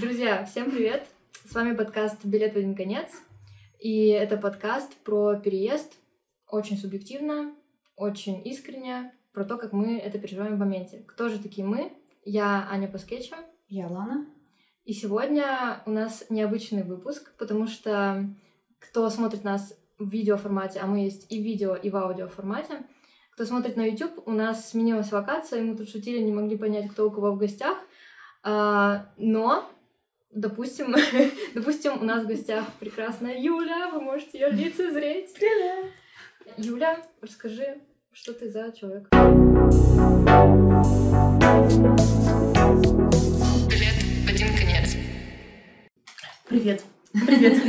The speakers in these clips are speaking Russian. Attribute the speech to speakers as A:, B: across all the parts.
A: Друзья, всем привет! С вами подкаст «Билет в один конец». И это подкаст про переезд. Очень субъективно, очень искренне, про то, как мы это переживаем в моменте. Кто же такие мы? Я Аня Паскетча.
B: Я Лана.
A: И сегодня у нас необычный выпуск, потому что кто смотрит нас в видеоформате, а мы есть и в видео, и в аудиоформате, кто смотрит на YouTube, у нас сменилась локация, и мы тут шутили, не могли понять, кто у кого в гостях. А, но, допустим, допустим, у нас в гостях прекрасная Юля, вы можете ее лицезреть.
B: Привет!
A: Юля, расскажи, что ты за человек?
C: В один конец.
D: Привет. Привет.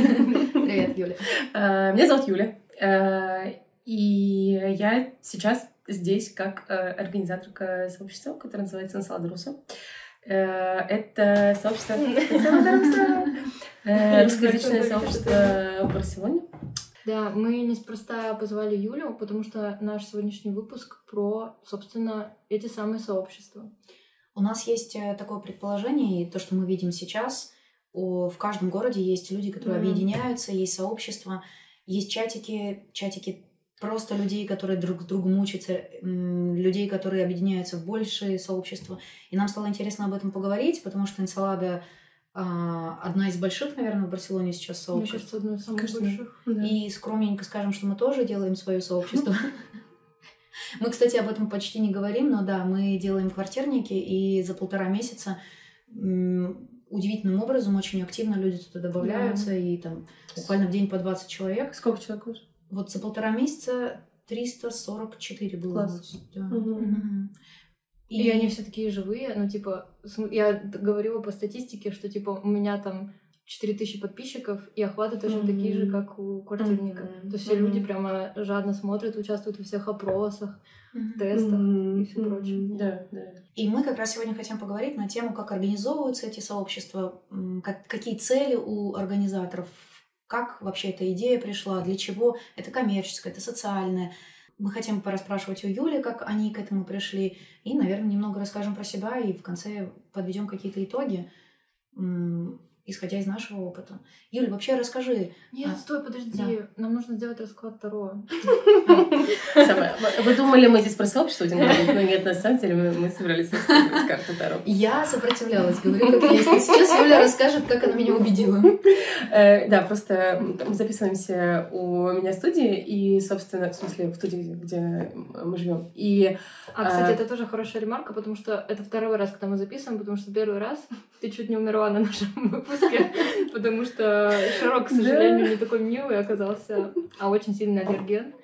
B: Привет, Юля.
D: Э, Меня зовут Юля. Э, И я сейчас здесь как э, организаторка сообщества, которое называется Энсаладруса. Это сообщество Энсаладруса. Э, Русскоязычное сообщество в Барселоне.
A: Да, мы неспроста позвали Юлю, потому что наш сегодняшний выпуск про, собственно, эти самые сообщества.
B: У нас есть э, такое предположение, и то, что мы видим сейчас, о- в каждом городе есть люди, которые
A: Мгм.
B: объединяются, есть сообщества, есть чатики, чатики просто людей, которые друг с другом учатся, м, людей, которые объединяются в большие сообщества. И нам стало интересно об этом поговорить, потому что Энсалада а, одна из больших, наверное, в Барселоне сейчас
A: Мне
B: сообществ.
A: кажется, одно из самых
D: Кажется,
A: больших.
D: Да.
B: И скромненько скажем, что мы тоже делаем свое сообщество. Мы, кстати, об этом почти не говорим, но да, мы делаем квартирники, и за полтора месяца удивительным образом очень активно люди туда добавляются, и там буквально в день по 20 человек.
D: Сколько человек уже?
B: Вот за полтора месяца 344 было.
D: Класс.
B: Да.
D: Мгм.
B: Мгм.
A: И, они все такие живые, ну, типа, я говорила по статистике, что, типа, у меня там 4000 подписчиков, и охваты точно такие же, как у квартирника.
D: Мгм.
A: То есть все
D: Мгм.
A: люди прямо жадно смотрят, участвуют во всех опросах,
B: Мгм.
A: тестах
D: Мгм.
A: и все прочее.
D: Мгм. Да, да.
B: И мы как раз сегодня хотим поговорить на тему, как организовываются эти сообщества, как, какие цели у организаторов, как вообще эта идея пришла, для чего это коммерческое, это социальное. Мы хотим пораспрашивать у Юли, как они к этому пришли, и, наверное, немного расскажем про себя, и в конце подведем какие-то итоги, исходя из нашего опыта. Юля, вообще расскажи.
A: Нет,
B: А,
A: стой, подожди,
B: да.
A: нам нужно сделать расклад Таро.
D: Вы думали, мы здесь про сообщество говорить? Но нет, на самом деле мы, собрались рассказывать карту Таро.
B: Я сопротивлялась, говорю, как есть. Сейчас Юля расскажет, как она меня убедила.
D: Э, Да, просто мы записываемся у меня в студии, и, собственно, в смысле, в студии, где мы живем. И
A: А, кстати,
D: А.
A: это тоже хорошая ремарка, потому что это второй раз, когда мы записываем, потому что первый раз ты чуть не умерла на нашем выпуске, потому что Широк, к сожалению, не такой милый оказался, а очень сильный аллерген.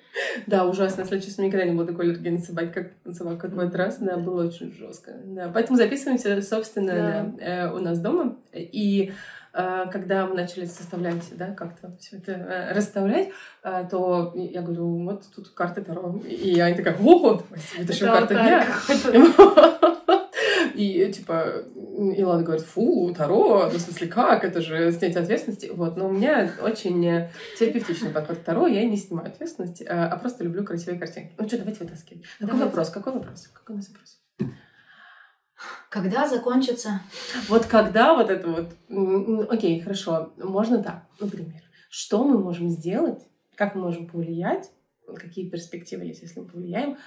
D: да, ужасно, если честно, никогда не было такой аллергии на собак, как собак, как в этот раз, да, было очень жестко. Да, поэтому записываемся, собственно,
A: Да.
D: да, э, у нас дома. И э, когда мы начали составлять, да, как-то все это э, расставлять, то я говорю, вот тут карта Таро. И Аня такая, о, это еще карта дня. И типа, и Лана говорит, фу, Таро, ну, в смысле, как? Это же снятие ответственности. Вот, но у меня очень э, терапевтичный подход к Таро, я не снимаю ответственность, а а просто люблю красивые картинки. Ну что, давайте вытаскивать. Какой
A: Давайте.
D: вопрос? Какой вопрос? Какой у нас вопрос?
B: Когда закончится
D: Вот когда вот это вот... Окей, хорошо, можно так, например. Что мы можем сделать, как мы можем повлиять, какие перспективы есть, если мы повлияем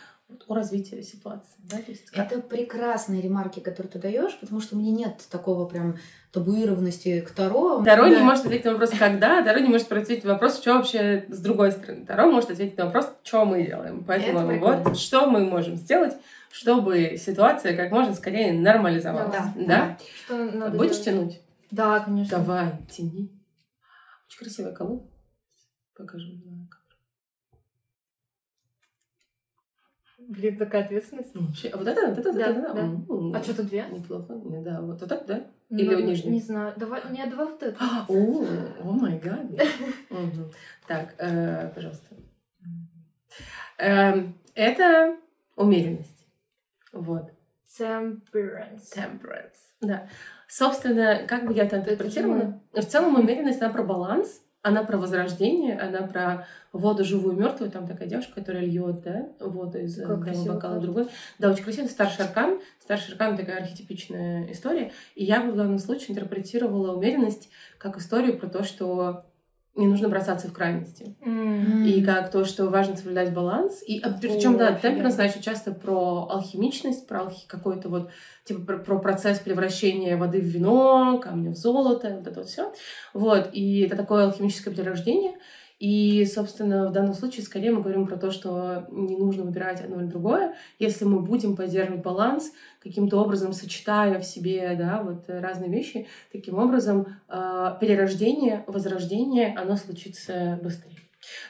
D: о развитии ситуации. Да? То есть как-
B: Это прекрасные ремарки, которые ты даешь, потому что мне нет такого прям табуированности к Таро.
D: Таро не
B: Да.
D: может ответить на вопрос «когда?», Таро не может ответить на вопрос, что вообще с другой стороны. Таро может ответить на вопрос, что мы делаем. Поэтому вот что мы можем сделать, чтобы ситуация как можно скорее нормализовалась.
B: Да,
D: Да?
A: Что надо
D: Будешь
A: делать?
D: тянуть?
A: Да, конечно.
D: Давай, тяни. Очень красивая колода. Покажем. на камеру.
A: Блин, такая ответственность.
D: А вот это, вот это,
A: Да,
D: это,
A: да.
D: М,
A: А что тут две?
D: Неплохо. Не, Да, вот это, да? Или
A: Ну,
D: нижний?
A: Не знаю. Давай, не, давай вот это.
D: О, о май гад. Так, э, пожалуйста. Эм, Это умеренность. Вот.
A: Temperance.
D: Temperance. Да. Собственно, как бы я это
A: Это
D: интерпретировала? В целом умеренность, она про баланс, она про возрождение, она про воду живую, мертвую. Там такая девушка, которая льет, да, воду из
A: Как
D: одного
A: красиво,
D: бокала в другой. Да, очень красиво. Старший аркан. Старший аркан такая архетипичная история. И я бы в данном случае интерпретировала умеренность как историю про то, что не нужно бросаться в крайности.
A: М.
D: И как то, что важно соблюдать баланс. И причем, да, темперанс, значит, часто про алхимичность, про алхи- какой-то вот, типа, про, про процесс превращения воды в вино, камня в золото, вот это вот все. Вот, и это такое алхимическое перерождение. И, собственно, в данном случае скорее мы говорим про то, что не нужно выбирать одно или другое. Если мы будем поддерживать баланс, каким-то образом сочетая в себе да, вот разные вещи, таким образом э, перерождение, возрождение, оно случится быстрее.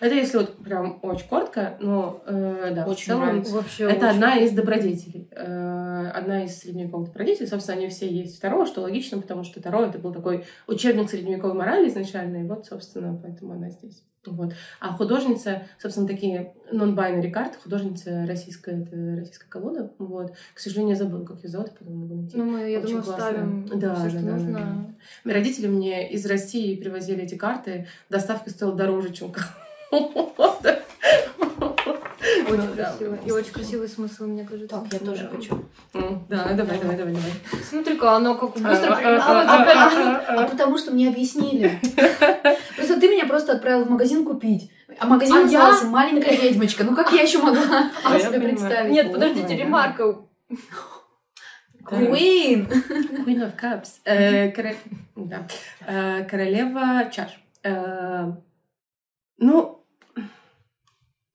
D: Это если вот прям очень коротко, но э, да,
B: Очень
D: в целом
B: нравится.
A: Вообще
D: это
A: очень.
D: одна из добродетелей. Э, одна из средневековых добродетелей. Собственно, они все есть в Таро, что логично, потому что Таро это был такой учебник средневековой морали изначально, и вот, собственно, поэтому она здесь. Вот. А художница, собственно, такие non-binary карты, художница российская, это российская колода. Вот. К сожалению, я забыла, как ее зовут, потом могу найти.
A: Ну, мы, я
D: Очень
A: думаю,
D: классно.
A: вставим
D: Да,
A: все,
D: да,
A: что
D: да,
A: нужно.
D: да. Родители мне из России привозили эти карты. Доставка стоила дороже, чем колода.
A: Очень
D: Ну, да,
A: красиво. И очень красивый смысл, мне кажется.
B: Так, я тоже хочу.
D: М, Да, давай, давай, давай, давай.
A: Смотри-ка, оно как быстро...
D: А, а,
A: А,
D: а,
B: потому что мне объяснили. Просто ты меня просто отправил в магазин купить. А магазин
A: А
B: назывался «Маленькая ведьмочка». Ну как я еще могла
D: А, я
B: себе
D: понимаю.
B: представить?
A: Нет, подождите, ремарка.
B: Queen!
D: Queen of Cups. Э, да. Э, Королева чаш. Э, Ну,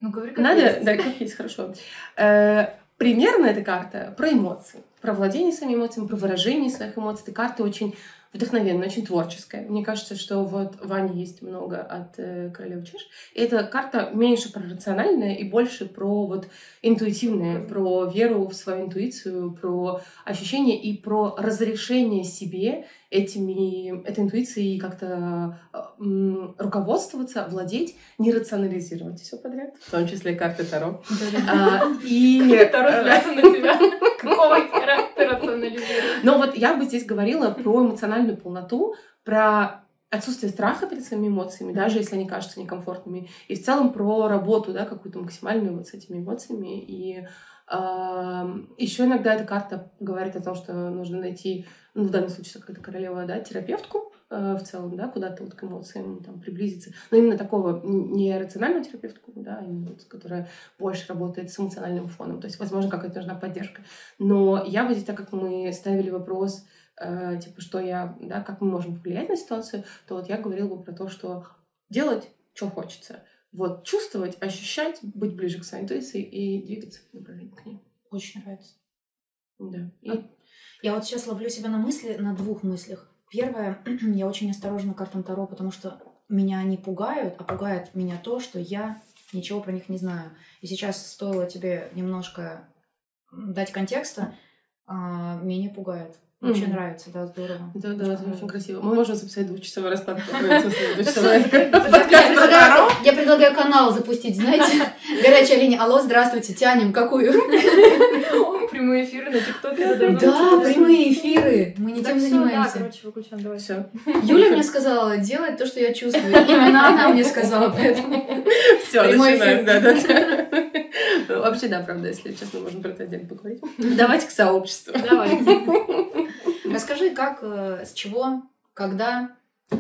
A: Ну, говори, как
D: надо,
A: есть.
D: да, как есть, хорошо. Э, Примерно эта карта про эмоции, про владение своими эмоциями, про выражение своих эмоций. Эта карта очень вдохновенная, очень творческая. Мне кажется, что вот Ване есть много от э, королевы чаш. И эта карта меньше про рациональное и больше про вот интуитивное, про веру в свою интуицию, про ощущения и про разрешение себе этими, этой интуицией как-то э, м, руководствоваться, владеть, не рационализировать все подряд, в том числе карты Таро. А, И
A: Таро
D: э,
A: на тебя. Какого хера
D: но вот я бы здесь говорила про эмоциональную полноту, про отсутствие страха перед своими эмоциями, даже если они кажутся некомфортными, и в целом про работу, да, какую-то максимальную вот с этими эмоциями. И еще иногда эта карта говорит о том, что нужно найти, ну, в данном случае какая-то королева, да, терапевтку. э, в целом, да, куда-то вот к эмоциям там приблизиться. Но именно такого не рационального терапевтку, да, а именно вот, которая больше работает с эмоциональным фоном. То есть, возможно, какая-то нужна поддержка. Но я бы здесь, так как мы ставили вопрос, э, типа, что я, да, как мы можем повлиять на ситуацию, то вот я говорила бы про то, что делать, что хочется. Вот, чувствовать, ощущать, быть ближе к своей интуиции и двигаться в направлении к ней.
B: Очень нравится.
D: Да. И
B: А Я вот сейчас ловлю себя на мысли, на двух мыслях. Первое, я очень осторожна к картам Таро, потому что меня они пугают, а пугает меня то, что я ничего про них не знаю. И сейчас стоило тебе немножко дать контекста, а, меня пугает. Вообще
D: Мгм.
B: нравится, да, здорово.
D: Да, да, это очень красиво. Мы можем записать двухчасовой расклад.
B: Я предлагаю канал запустить, знаете, горячая линия. Алло, здравствуйте, тянем, какую?
A: Прямые эфиры на ТикТоке.
B: Да, прямые эфиры. Мы не тем
A: Да,
B: занимаемся.
A: короче, выключаем, давай.
D: Все.
B: Юля мне сказала делать то, что я чувствую. Именно она мне сказала, поэтому...
D: Все, начинаем. Да, да. Вообще, да, правда, если честно, можем про это отдельно поговорить. Давайте к сообществу.
A: Давайте.
B: Расскажи, как, э, с чего, когда...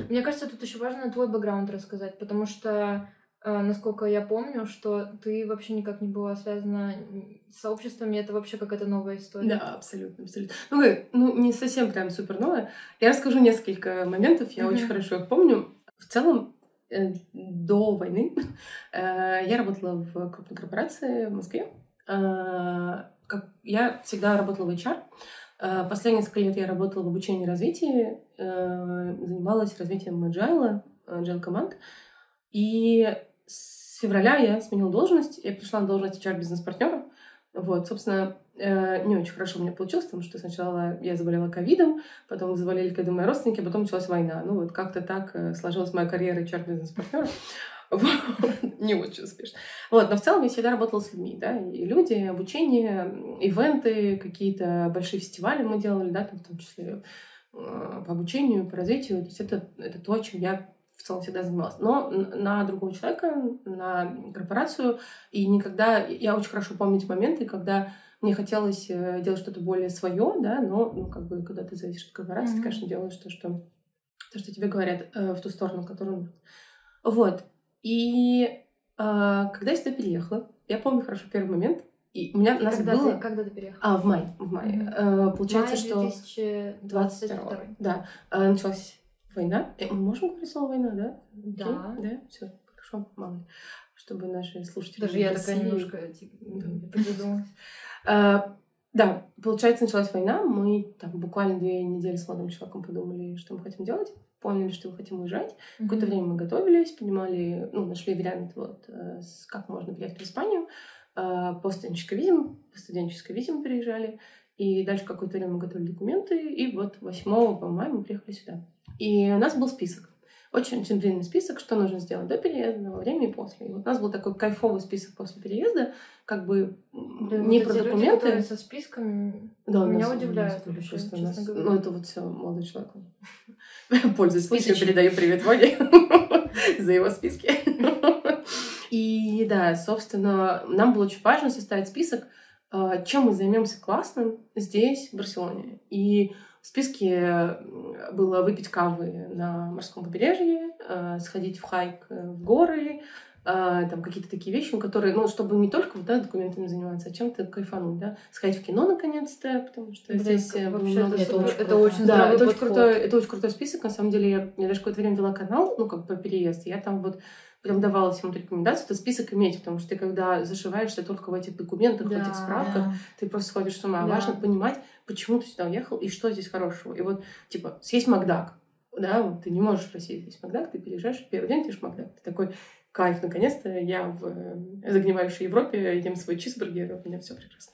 A: Мне кажется, тут еще важно твой бэкграунд рассказать, потому что, насколько я помню, что ты вообще никак не была связана с сообществами, это вообще какая-то новая история.
D: Да, абсолютно, абсолютно. Ну, ну, не совсем прям супер новое. Я расскажу несколько моментов, я очень хорошо их помню. В целом, э, до войны э, я работала в крупной корпорации в Москве. Э, как, я всегда работала в HR. Э, Последние несколько лет я работала в обучении и развитии, э, занималась развитием agile, agile команд. И с февраля я сменила должность, я пришла на должность HR-бизнес-партнера. Вот, собственно, э, не очень хорошо у меня получилось, потому что сначала я заболела ковидом, потом заболели ковидом мои родственники, потом началась война. Ну вот как-то так э, сложилась моя карьера HR-бизнес-партнера. Не очень успешно. Вот, но в целом я всегда работала с людьми, да, и люди, обучение, ивенты, какие-то большие фестивали мы делали, да, там, в том числе э, по обучению, по развитию. То есть это, это то, чем я в целом всегда занималась. Но на другого человека, на корпорацию, и никогда... Я очень хорошо помню эти моменты, когда мне хотелось э, делать что-то более свое, да, но, ну, как бы, когда ты зависишь от корпорации,
A: Мгм.
D: ты, конечно, делаешь то, что, то, что тебе говорят э, в ту сторону, которую. Вот. И э, когда я сюда переехала, я помню хорошо первый момент, и у меня у нас
A: Когда
D: было...
A: ты, когда ты переехала?
D: А, в мае. В мае. Э, получается,
A: Май
D: что...
A: 2022.
D: Да. Э, началась война. Э, мы можем говорить слово война, да?
A: Да.
D: Окей? Да? Все, хорошо, мало. Чтобы наши слушатели...
A: Даже я такая немножко, типа,
D: Да. А, Да, получается, началась война. Мы там буквально две недели с молодым человеком подумали, что мы хотим делать. Поняли, что мы хотим уезжать. Какое-то время мы готовились, понимали, ну, нашли вариант, вот, э, как можно приехать в Испанию. Э, По студенческой визе, по студенческой визе мы переезжали. И дальше какое-то время мы готовили документы. И вот 8 по мая мы приехали сюда. И у нас был список. Очень-очень длинный список, что нужно сделать до переезда, во время и после. И вот у нас был такой кайфовый список после переезда, как бы
A: Блин,
D: не
A: вот
D: про
A: люди,
D: документы.
A: которые со списками,
D: Да,
A: меня
D: нас-
A: удивляют
D: у нас просто нас-
A: говоря.
D: Ну, это вот все молодой человек. Пользуясь случаем,
B: Списочек.
D: передаю привет Ване за его списки. И да, собственно, нам было очень важно составить список, э, чем мы займемся классным здесь, в Барселоне. И в списке э, было выпить кавы на морском побережье, э, сходить в хайк э, в горы, там какие-то такие вещи, ну, которые, ну, чтобы не только да, документами заниматься, а чем-то кайфануть, да, сходить в кино наконец-то, потому что
A: Блин,
D: здесь было
A: вообще
D: много
A: это
B: очень
A: это очень
D: Да, это очень, крутой, это очень крутой список. На самом деле, я, я даже какое-то время вела канал, ну, как по переезд. Я там вот прям давала всем эту рекомендацию, этот список иметь, потому что ты, когда зашиваешься только в этих документах, в
A: Да,
D: этих справках,
B: Да.
D: ты просто сходишь с ума.
A: Да.
D: Важно понимать, почему ты сюда уехал и что здесь хорошего. И вот, типа, съесть Макдак, да, вот ты не можешь в России съесть Макдак, ты переезжаешь, первый день ты ешь Макдак. Ты такой, кайф, наконец-то я в э, загнивающей Европе ем свой чизбургер, у меня все прекрасно.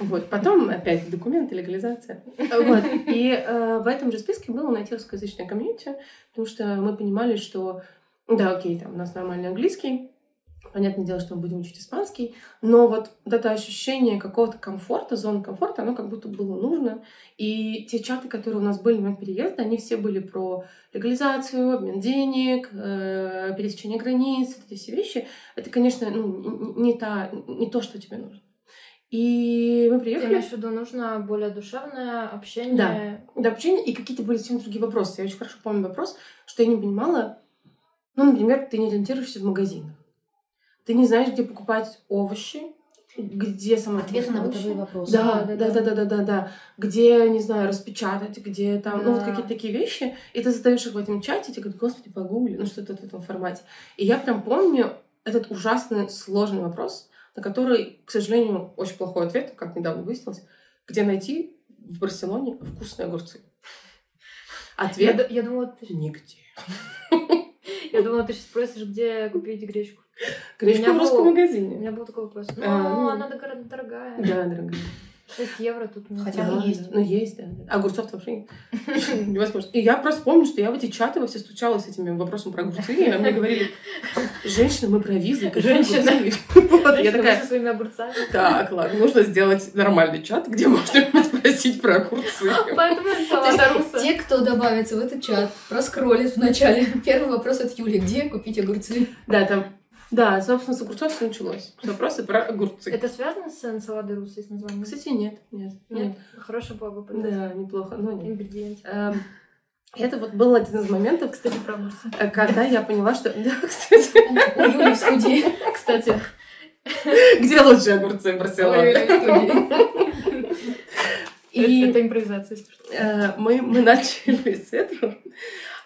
D: Вот, потом опять документы, легализация. Вот, и э, в этом же списке было найти русскоязычное комьюнити, потому что мы понимали, что, да, окей, там у нас нормальный английский, Понятное дело, что мы будем учить испанский, но вот, это ощущение какого-то комфорта, зоны комфорта, оно как будто было нужно. И те чаты, которые у нас были в момент переезда, они все были про легализацию, обмен денег, э, пересечение границ, эти все вещи. Это, конечно, ну, не, та, не то, что тебе нужно. И мы
A: Ты
D: приехали...
A: имеешь в виду, нужно более душевное общение.
D: Да, общение и какие-то были совсем другие вопросы. Я очень хорошо помню вопрос, что я не понимала. Ну, например, ты не ориентируешься в магазинах. Ты не знаешь, где покупать овощи, где самое
B: Ответы на бытовые вопросы.
D: Да,
A: Да,
D: да,
A: да,
D: да, да, да, да, да. Где, не знаю, распечатать, где там, ну, вот
A: Да.
D: какие-то такие вещи. И ты задаешь их в этом чате, и тебе говорят, господи, погугли, ну, что-то в этом формате. И я прям помню этот ужасно сложный вопрос, на который, к сожалению, очень плохой ответ, как недавно выяснилось, где найти в Барселоне вкусные огурцы.
A: Я,
D: Ответ
A: д- я думала, ты,
D: нигде.
A: я думала, ты сейчас спросишь, где купить гречку.
D: Гречка
A: меня
D: в русском
A: был- У
D: магазине.
A: меня был такой вопрос. Ну,
D: А, ну.
A: она дор- дорогая.
D: Да, дорогая.
A: 6 евро тут не
B: Хотя бы есть.
D: Ну, есть, да. да. А огурцов вообще нет. невозможно. И я просто помню, что я в эти чаты во все стучалась с этими вопросами про огурцы, и мне говорили, женщина, мы про визы,
A: Женщина.
D: огурцы?» Вот, я такая,
A: со своими огурцами.
D: так, ладно, нужно сделать нормальный чат, где можно спросить про огурцы.
A: Поэтому я
B: То есть те, кто добавится в этот чат, проскроллит вначале. Первый вопрос от Юли. Где купить огурцы?
D: Да, там, да, собственно, с огурцов все началось. Вопросы про огурцы.
A: Это связано с энсаладой руссой, с названием?
D: Кстати, нет, нет,
A: Нет?
D: нет.
A: Хорошая было бы понять.
D: Да, неплохо, но нет.
A: Ингредиент.
D: Эм, Это вот был один из моментов,
A: Кстати, про огурцы.
D: э, когда я поняла, что... Да, кстати,
B: У Юли в студии.
A: Кстати,
D: где лучшие огурцы в Барселоне?
B: Юли в студии.
D: И
A: это импровизация, если что.
D: э, мы, мы начали с этого.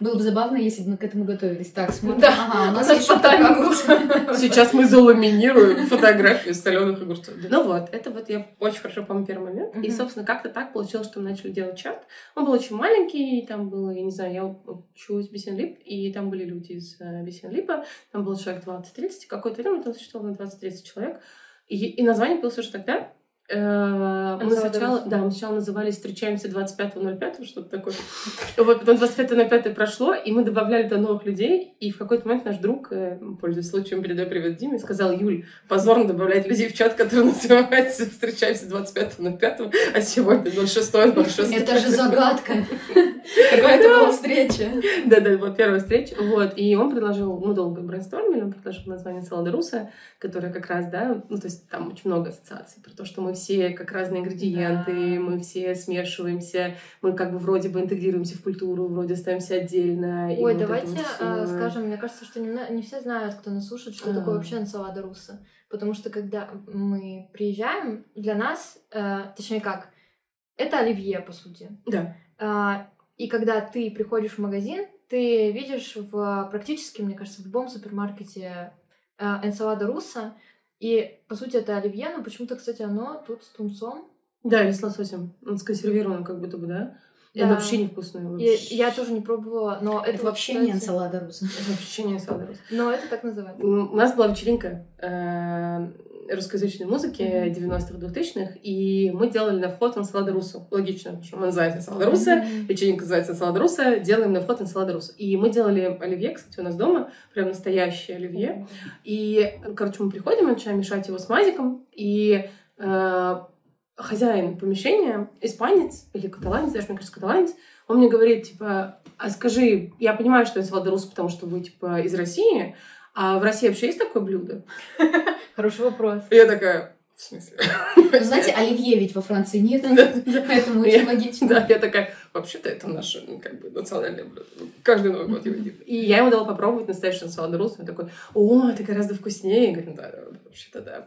B: Было бы забавно, если бы мы к этому готовились. Так, смотрим.
A: Да.
B: Ага, у нас
A: У нас
B: огурцы.
D: Сейчас мы заламинируем фотографию соленых огурцов. Ну вот, это вот я очень хорошо помню первый момент. И, собственно, как-то так получилось, что мы начали делать чат. Он был очень маленький, там было, я не знаю, я учусь в Бесенлип, и там были люди из э, Бесенлипа, там было человек 20-30, какое-то время там существовало на 20-30 человек. И, и название было уже тогда Мы
A: Энцелада
D: сначала, да, мы сначала назывались «Встречаемся 25.05», что-то такое. Вот, потом 25.05 прошло, и мы добавляли до новых людей, и в какой-то момент наш друг, э, пользуясь случаем, передаю привет Диме, сказал, Юль, позорно добавлять людей в чат, который называется «Встречаемся 25.05», а сегодня 06.06.
B: Это же загадка. Какая-то была встреча.
D: Да-да, вот первая встреча. Вот. И он предложил, мы долго брейнстормили, он предложил название Салада Руса, которое как раз, да, ну, то есть там очень много ассоциаций про то, что мы все как разные ингредиенты,
A: Да.
D: мы все смешиваемся, мы как бы вроде бы интегрируемся в культуру, вроде остаемся отдельно.
A: Ой,
D: вот
A: давайте
D: вот
A: э,
D: всё.
A: скажем, мне кажется, что не, все знают, кто нас слушает, что
D: А.
A: такое вообще энсалада руса. Потому что когда мы приезжаем, для нас, э, точнее как, это оливье, по сути.
D: Да.
A: А, И когда ты приходишь в магазин, ты видишь в практически, мне кажется, в любом супермаркете э, энсалада руса. И, по сути, это оливье, но почему-то, кстати, оно тут с тунцом.
D: Да, или с лососем. Он сконсервирован как будто бы, да?
A: Да.
D: оно вообще невкусное. Вообще.
A: я тоже не пробовала, но это,
B: Это вообще не энсалада руса.
D: Это вообще не салада Руса.
A: Но это так называется.
D: У нас была вечеринка э, русскоязычной музыки
A: Мгм.
D: 90-х, 2000-х, и мы делали на вход энсалада русу. Логично, потому что мы называемся энсалада руса,
A: Мгм.
D: вечеринка называется энсалада руса, делаем на вход энсалада руса. И мы делали оливье, кстати, у нас дома, прям настоящее оливье. И, короче, мы приходим, начинаем мешать его с мазиком, и э, хозяин помещения, испанец или каталанец, даже, мне кажется, каталанец, он мне говорит, типа, а скажи, я понимаю, что энсалада руса, потому что вы, типа, из России, а в России вообще есть такое блюдо?
A: Хороший вопрос.
D: Я такая, в смысле?
B: Знаете, оливье ведь во Франции нет, поэтому очень логично.
D: Да, я такая, вообще-то это наше, ну, как бы, национальное блюдо. Каждый Новый год его едим. И я ему дала попробовать настоящий салат рус. Он такой, о, это гораздо вкуснее. Я говорю, да, вообще-то да.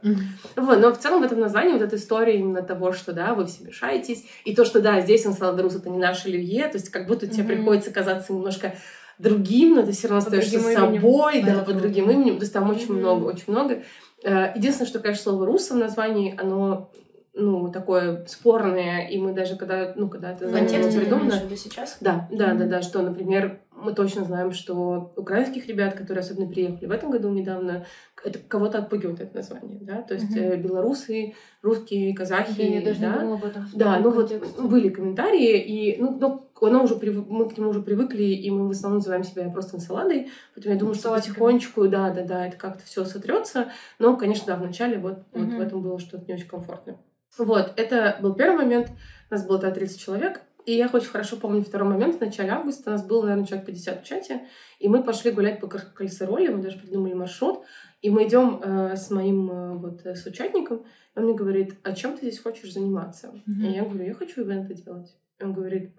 D: Вот, но в целом в этом названии вот эта история именно того, что, да, вы все мешаетесь, и то, что, да, здесь салат рус это не наш оливье, то есть как будто тебе приходится казаться немножко другим, но ты все равно
A: Под
D: остаешься
A: именем.
D: собой, да,
B: Это
D: под другим именем, то есть там очень много, очень много. Э, Единственное, что, конечно, слово «руса» в названии, оно ну, такое спорное, и мы даже когда, ну, когда это
B: ты
D: придумано,
B: виду сейчас?
D: да, да, да, да, что, например, мы точно знаем, что украинских ребят, которые особенно приехали в этом году недавно, это кого-то отпугивает это название, да, то есть э, белорусы, русские, казахи,
A: Я даже не
D: да,
A: думала об этом.
D: да, ну вот были комментарии, и ну, ну, оно уже прив- мы к нему уже привыкли, и мы в основном называем себя просто саладой, поэтому я думаю, что потихонечку, да, да, да, это как-то все сотрется, но, конечно, да, вначале вот, вот
A: Мгм.
D: в этом было что-то не очень комфортно. Вот, это был первый момент, у нас было тогда 30 человек, и я очень хорошо помню второй момент, в начале августа у нас было, наверное, человек 50 в чате, и мы пошли гулять по Кальсероли, мы даже придумали маршрут, и мы идем э, с моим э, вот э, соучастником, и он мне говорит, а чем ты здесь хочешь заниматься?
B: Мгм.
D: И я говорю, я хочу ивенты делать. Он говорит,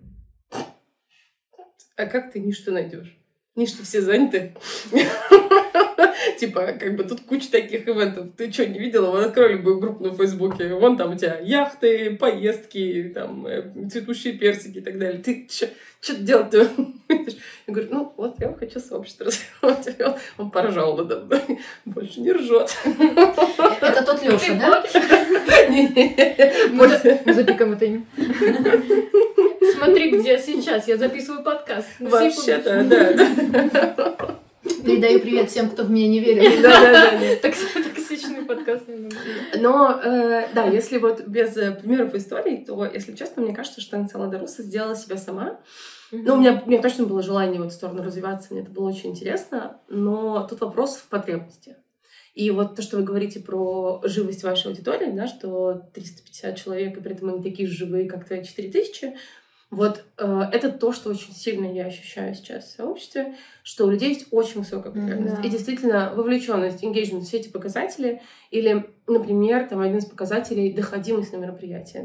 D: а как ты ничто найдешь? Ничто все заняты. Типа, как бы тут куча таких ивентов. Ты что, не видела? Вот открой любую группу на Фейсбуке. Вон там у тебя яхты, поездки, там, э, цветущие персики и так далее. Ты что делать-то? Я говорю, ну, вот я хочу сообщество развивать. Он- поржал надо мной. Больше не ржет.
B: Это тот Леша, да?
A: Мы за- мы запикаем это имя. Смотри, где я сейчас. Я записываю подкаст.
D: Вообще-то, да. Да.
B: Передаю привет всем, кто в меня не верил.
D: Да, да, да, да.
A: Токси- Токсичный подкаст.
D: Но, э, да, если вот без э, примеров историй, то, если честно, мне кажется, что Энцелада Руса сделала себя сама. Ну, у меня, у меня точно было желание в эту сторону развиваться, мне это было очень интересно, но тут вопрос в потребности. И вот то, что вы говорите про живость вашей аудитории, да, что 350 человек, и при этом они такие же живые, как твои 4000, вот э, это то, что очень сильно я ощущаю сейчас в сообществе, что у людей есть очень высокая потребность.
A: да.
D: И действительно вовлеченность, engagement, все эти показатели, или, например, там один из показателей доходимость на мероприятие,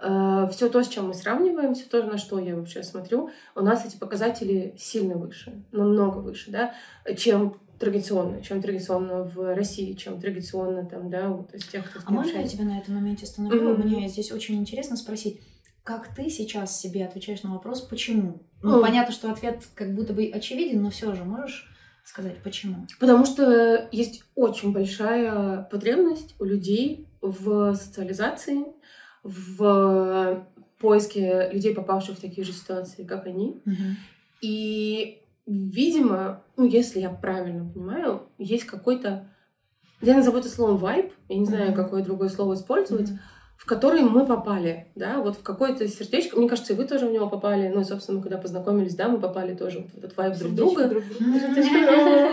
D: да, все то, с чем мы сравниваем, все то, на что я вообще смотрю, у нас эти показатели сильно выше, намного выше, да, чем традиционно, чем традиционно в России, чем традиционно там, да, вот из тех, кто
B: А можно я тебя на этом моменте остановлю?
D: Мгм.
B: Мне здесь очень интересно спросить, как ты сейчас себе отвечаешь на вопрос, почему? Ну,
D: Мгм.
B: понятно, что ответ как будто бы очевиден, но все же можешь сказать, почему?
D: Потому что есть очень большая потребность у людей в социализации, в поиске людей, попавших в такие же ситуации, как они. И, видимо, ну, если я правильно понимаю, есть какой-то... Я назову это словом вайб, я не знаю, какое другое слово использовать, в который мы попали, да, вот в какое-то сердечко. Мне кажется, и вы тоже в него попали. Ну, и, собственно, когда познакомились, да, мы попали тоже в этот вайб друг друга.
A: друг друга.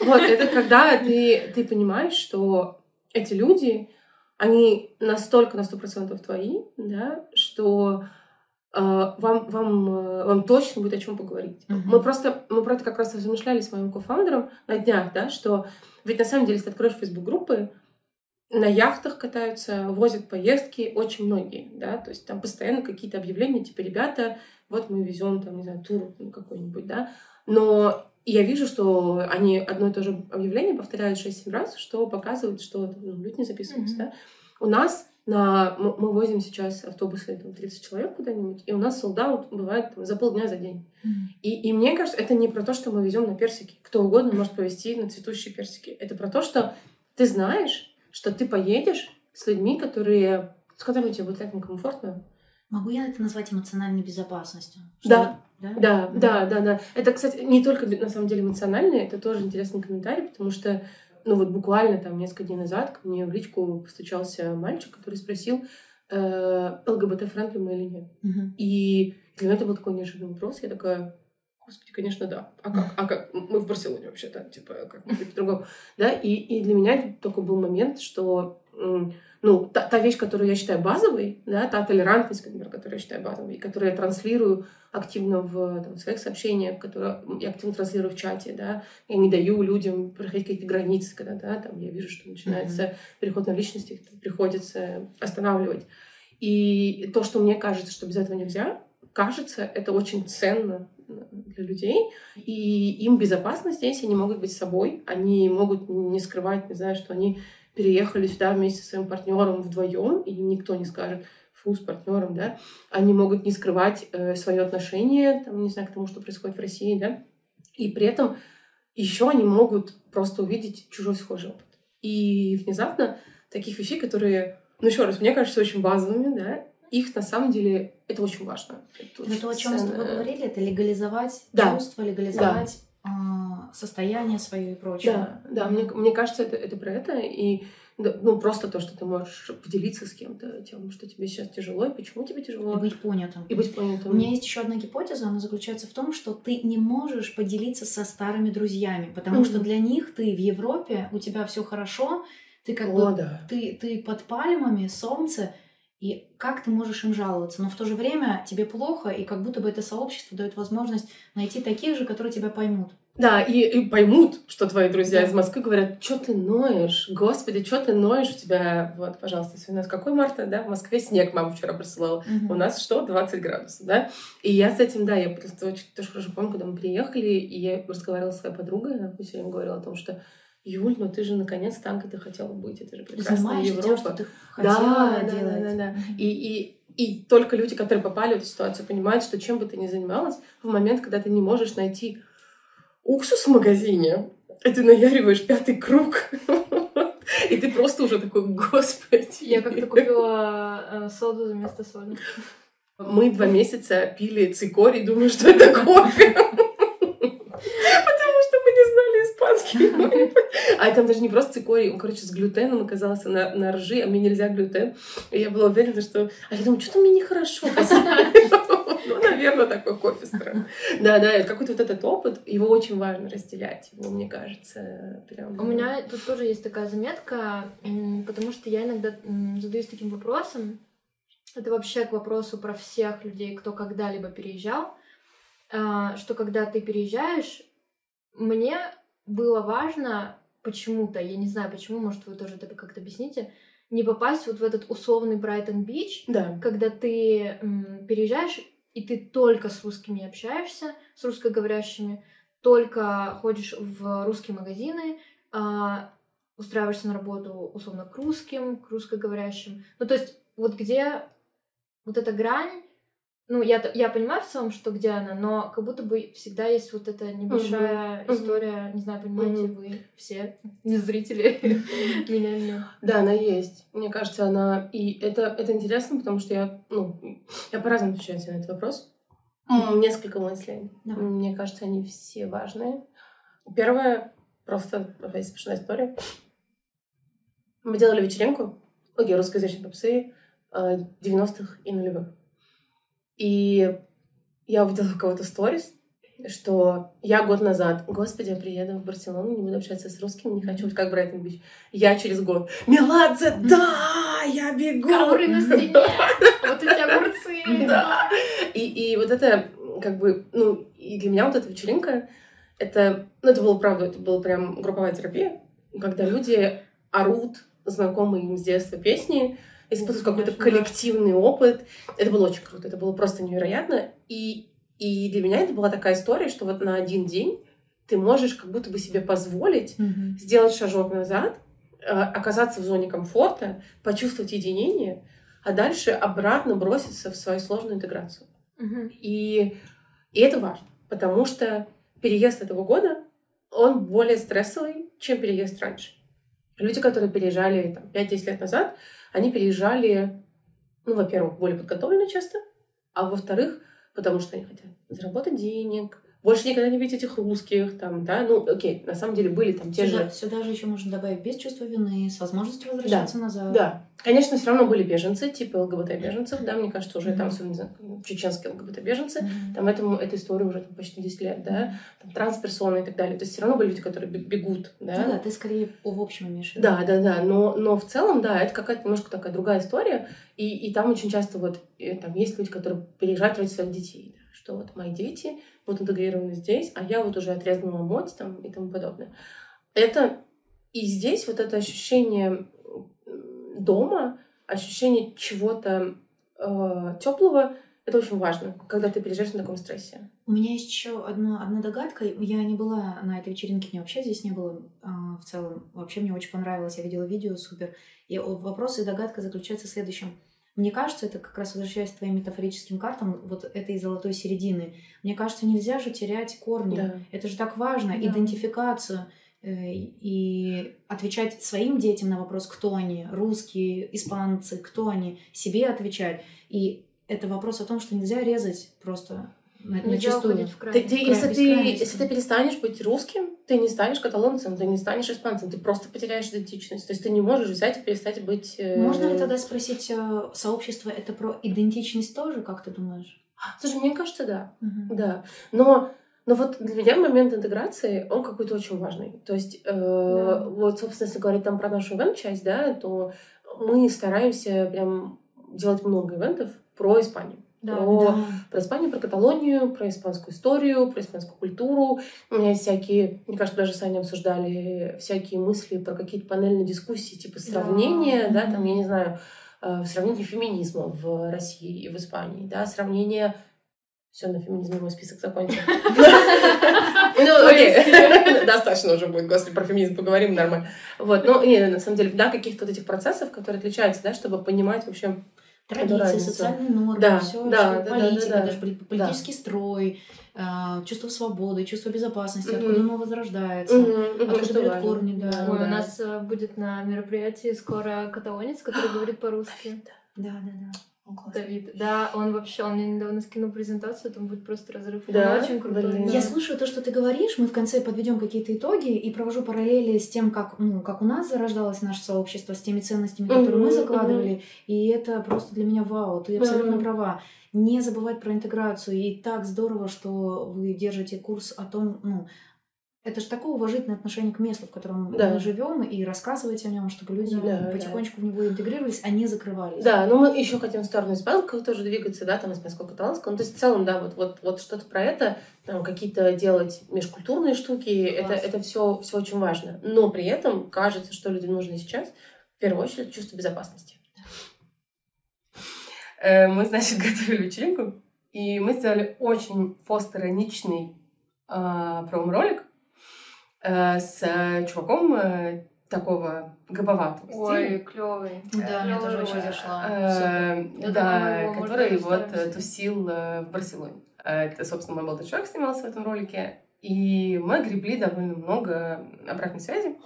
D: Вот, это когда ты, ты понимаешь, что эти люди, они настолько на сто процентов твои, да, что э, вам, вам, э, вам точно будет о чем поговорить.
B: Мгм.
D: Мы просто, мы про это как раз размышляли с моим кофаундером на днях, да, что ведь на самом деле, если ты откроешь Facebook-группы, на яхтах катаются, возят поездки очень многие, да, то есть там постоянно какие-то объявления, типа, ребята, вот мы везем там, не знаю, тур какой-нибудь, да, но я вижу, что они одно и то же объявление повторяют 6-7 раз, что показывает, что ну, люди не записываются,
A: Мгм.
D: да. У нас на... Мы, мы возим сейчас автобусы, там, 30 человек куда-нибудь, и у нас солдат бывает там, за полдня, за день. И, и мне кажется, это не про то, что мы везем на персики. Кто угодно может повезти на цветущие персики. Это про то, что ты знаешь, что ты поедешь с людьми, которые, с которыми тебе будет так комфортно.
B: Могу я это назвать эмоциональной безопасностью?
D: Да.
B: да?
D: Да,
B: Мгм.
D: да, да, да. Это, кстати, не только на самом деле эмоционально, это тоже интересный комментарий, потому что, ну вот буквально там несколько дней назад ко мне в личку постучался мальчик, который спросил, э, ЛГБТ-френдли мы или нет.
B: Мгм.
D: И для меня это был такой неожиданный вопрос. Я такая, господи, конечно, да. А как? А как? Мы в Барселоне вообще-то, типа, как может быть по-другому? Да, и, и для меня это такой был момент, что ну, та, та вещь, которую я считаю базовой, да, та толерантность, например, которую я считаю базовой, и которую я транслирую активно в там, своих сообщениях, которую я активно транслирую в чате, да, я не даю людям проходить какие-то границы, когда, да, там я вижу, что начинается переход на личности, их приходится останавливать. И то, что мне кажется, что без этого нельзя, кажется, это очень ценно для людей. И им безопасно здесь, они могут быть собой, они могут не скрывать, не знаю, что они переехали сюда вместе со своим партнером вдвоем, и никто не скажет, фу, с партнером, да. Они могут не скрывать э, свое отношение, там, не знаю, к тому, что происходит в России, да. И при этом еще они могут просто увидеть чужой схожий опыт. И внезапно таких вещей, которые, ну еще раз, мне кажется, очень базовыми, да, их на самом деле это очень важно. Это очень
B: то, о чем мы с тобой
D: ценно.
B: говорили, это легализовать
D: Да.
B: чувства, легализовать а, состояние свое и прочее.
D: Да, да, мне, мне кажется, это, это про это. И да, ну, просто то, что ты можешь поделиться с кем-то тем, что тебе сейчас тяжело, и почему тебе
B: И
D: тяжело,
B: быть понятым.
D: и быть понятым.
B: У меня есть еще одна гипотеза, она заключается в том, что ты не можешь поделиться со старыми друзьями, потому
D: Мгм.
B: что для них ты в Европе, у тебя все хорошо, ты как
D: О,
B: бы
D: да.
B: ты, ты под пальмами, солнце, и как ты можешь им жаловаться? Но в то же время тебе плохо, и как будто бы это сообщество дает возможность найти таких же, которые тебя поймут.
D: Да, и, и поймут, что твои друзья
B: Да.
D: из Москвы говорят, что ты ноешь? Господи, что ты ноешь? У тебя, вот, пожалуйста, если у нас какой марта, да, в Москве снег мама вчера присылала. У нас что? 20 градусов, да? И я с этим, да, я просто очень тоже хорошо помню, когда мы приехали, и я разговаривала с своей подругой, она все время говорила о том, что Юль, ну ты же наконец там, где ты хотела быть, это же прекрасная
B: занимаешься тем,
D: Европа.
B: что ты хотела
D: Да, да,
B: делать.
D: да, да, да.
B: Мгм.
D: И, и, и только люди, которые попали в эту ситуацию, понимают, что чем бы ты ни занималась, в момент, когда ты не можешь найти уксус в магазине, ты наяриваешь пятый круг, и ты просто уже такой, господи.
A: Я как-то купила э, соду вместо соли.
D: Мы два месяца пили цикорий, думаю, что это кофе. Потому что мы не знали испанский. А там даже не просто цикорий, он, короче, с глютеном оказался на, на ржи, а мне нельзя глютен. И я была уверена, что... А я думаю, что-то мне нехорошо. Ну, наверное, такой кофе странный. Да, да, какой-то вот этот опыт, его очень важно разделять. Его, мне кажется, прям...
A: У меня тут тоже есть такая заметка, потому что я иногда задаюсь таким вопросом. Это вообще к вопросу про всех людей, кто когда-либо переезжал. а, Что когда ты переезжаешь, мне было важно почему-то, я не знаю почему, может вы тоже это как-то объясните, не попасть вот в этот условный Брайтон-Бич,
D: Да.
A: когда ты м, переезжаешь, и ты только с русскими общаешься, с русскоговорящими, только ходишь в русские магазины, а, устраиваешься на работу условно к русским, к русскоговорящим. Ну, то есть вот где вот эта грань, ну, я, я понимаю в целом, что где она, но как будто бы всегда есть вот эта небольшая
D: Мгм.
A: история, не знаю, понимаете
D: Мгм.
A: вы все, не зрители, меня нет.
D: Да, она есть. Мне кажется, она... И это, это интересно, потому что я, ну, я по-разному отвечаю на этот вопрос. Несколько мыслей. Мне кажется, они все важные. Первое, просто опять смешная история. Мы делали вечеринку, окей, русскоязычные попсы, э, 90-х и нулевых. И я увидела у кого-то сторис, что я год назад, господи, я приеду в Барселону, не буду общаться с русскими, не хочу быть как Брайтон Бич. Я через год, Меладзе, да, я бегу!
A: Ковры на стене, вот эти огурцы.
D: Да. И, и вот это, как бы, ну, и для меня вот эта вечеринка, это, ну, это было правда, это была прям групповая терапия, когда люди орут знакомые им с детства песни, испытывают какой-то коллективный опыт. Это было очень круто, это было просто невероятно. И, и для меня это была такая история, что вот на один день ты можешь как будто бы себе позволить
B: Мгм.
D: сделать шажок назад, э, оказаться в зоне комфорта, почувствовать единение, а дальше обратно броситься в свою сложную интеграцию.
A: Мгм.
D: И, и это важно, потому что переезд этого года, он более стрессовый, чем переезд раньше. Люди, которые переезжали там, 5-10 лет назад, они переезжали, ну, во-первых, более подготовлены часто, а во-вторых, потому что они хотят заработать денег, больше никогда не видеть этих русских, там, да, ну, окей, на самом деле были там те
B: Сюда,
D: же...
B: сюда же еще можно добавить без чувства вины, с возможностью возвращаться назад.
D: Да, конечно, все равно были беженцы, типа ЛГБТ-беженцев, да, мне кажется, уже там,
B: Мгм.
D: особенно, чеченские ЛГБТ-беженцы,
B: Мгм.
D: там этому, эта история уже там, почти 10 лет, да, там, трансперсоны и так далее. То есть все равно были люди, которые бег- бегут, да.
B: Ну да, ты скорее в общем имеешь в виду.
D: Да, да, да, но, но в целом, да, это какая-то немножко такая другая история, и, и там очень часто вот э, там есть люди, которые переезжают ради своих детей, да, что вот мои дети будут интегрированы здесь, а я вот уже отрезала мать там и тому подобное. Это и здесь вот это ощущение дома, ощущение чего-то теплого, это очень важно, когда ты переезжаешь на таком стрессе.
B: У меня есть еще одна, одна догадка. Я не была на этой вечеринке, мне вообще здесь не было а, в целом. Вообще мне очень понравилось. Я видела видео, супер. И вопрос и догадка заключается в следующем. Мне кажется, это как раз возвращаясь к твоим метафорическим картам, вот этой золотой середины. Мне кажется, нельзя же терять корни.
D: Да.
B: Это же так важно,
A: Да.
B: идентификацию э, и отвечать своим детям на вопрос, кто они, русские, испанцы, кто они, себе отвечать. И это вопрос о том, что нельзя резать просто на,
A: Нельзя
B: начистую.
A: уходить в
D: Ты-
A: крайность.
D: ты- если, ты, если ты перестанешь быть русским, ты не станешь каталонцем, ты не станешь испанцем, ты просто потеряешь идентичность. То есть ты не можешь взять и перестать быть... э,
B: Можно ли тогда спросить, э, сообщество это про идентичность тоже, как ты думаешь?
D: Слушай, мне кажется, да.
B: Мгм.
D: Да. Но, но вот для меня момент интеграции, он какой-то очень важный. То есть, э,
A: Да.
D: вот, собственно, если говорить там про нашу ивент-часть, да, то мы стараемся прям делать много ивентов про Испанию.
A: Да,
D: про,
B: Да.
D: про Испанию, про Каталонию, про испанскую историю, про испанскую культуру. У меня есть всякие, мне кажется, даже с Аней обсуждали всякие мысли про какие-то панельные дискуссии, типа сравнения, да, там, я не знаю, э, сравнение феминизма в России и в Испании, да, сравнение... Все, на феминизме мой список закончен. Ну, окей. Достаточно уже будет, господи, про феминизм поговорим нормально. Вот, ну, на самом деле, да, каких-то вот этих процессов, которые отличаются, да, чтобы понимать вообще,
B: Традиции, социальные нормы,
D: Да,
B: все,
D: да, да,
B: политика,
D: да, да,
B: даже пoli- политический строй, э, чувство свободы, чувство безопасности,
D: Мгм.
B: откуда оно возрождается,
D: Мгм, мгм,
B: откуда берет корни, да.
A: Ой,
D: да.
A: у нас э, будет на мероприятии скоро каталонец, который говорит по-русски.
B: Да, да, да.
A: Давид. Да, он вообще, он мне недавно скинул презентацию, там будет просто разрыв.
D: Да?
A: Он очень крутой.
D: Блин.
A: да.
B: Я слушаю то, что ты говоришь, мы в конце подведем какие-то итоги и провожу параллели с тем, как, ну, как у нас зарождалось наше сообщество, с теми ценностями, которые мы
D: Мгм,
B: закладывали. И это просто для меня вау, ты абсолютно
D: Мгм.
B: права. Не забывать про интеграцию. И так здорово, что вы держите курс о том, ну, это же такое уважительное отношение к месту, в котором
D: Да.
B: мы живем, и рассказывать о нем, чтобы люди
D: Да,
B: ну,
D: да.
B: потихонечку в него интегрировались, а не закрывались.
D: Да, но мы еще хотим в сторону испанского тоже двигаться, да, там испанского каталанского. Ну, то есть в целом, да, вот, вот, вот что-то про это, там, какие-то делать межкультурные штуки, это,
B: Класс.
D: это все, все очень важно. Но при этом кажется, что людям нужно сейчас, в первую очередь, чувство безопасности. Э, Мы, значит, готовили вечеринку, и мы сделали очень постироничный э, промо-ролик э, с э, чуваком э, такого габоватого
A: Ой,
D: стиля.
A: клевый.
B: Да, мне тоже очень зашла.
D: Э, Да,
A: думаю,
D: который вот тусил в Барселоне. Это, собственно, мой молодой человек снимался в этом ролике. И мы гребли довольно много обратной связи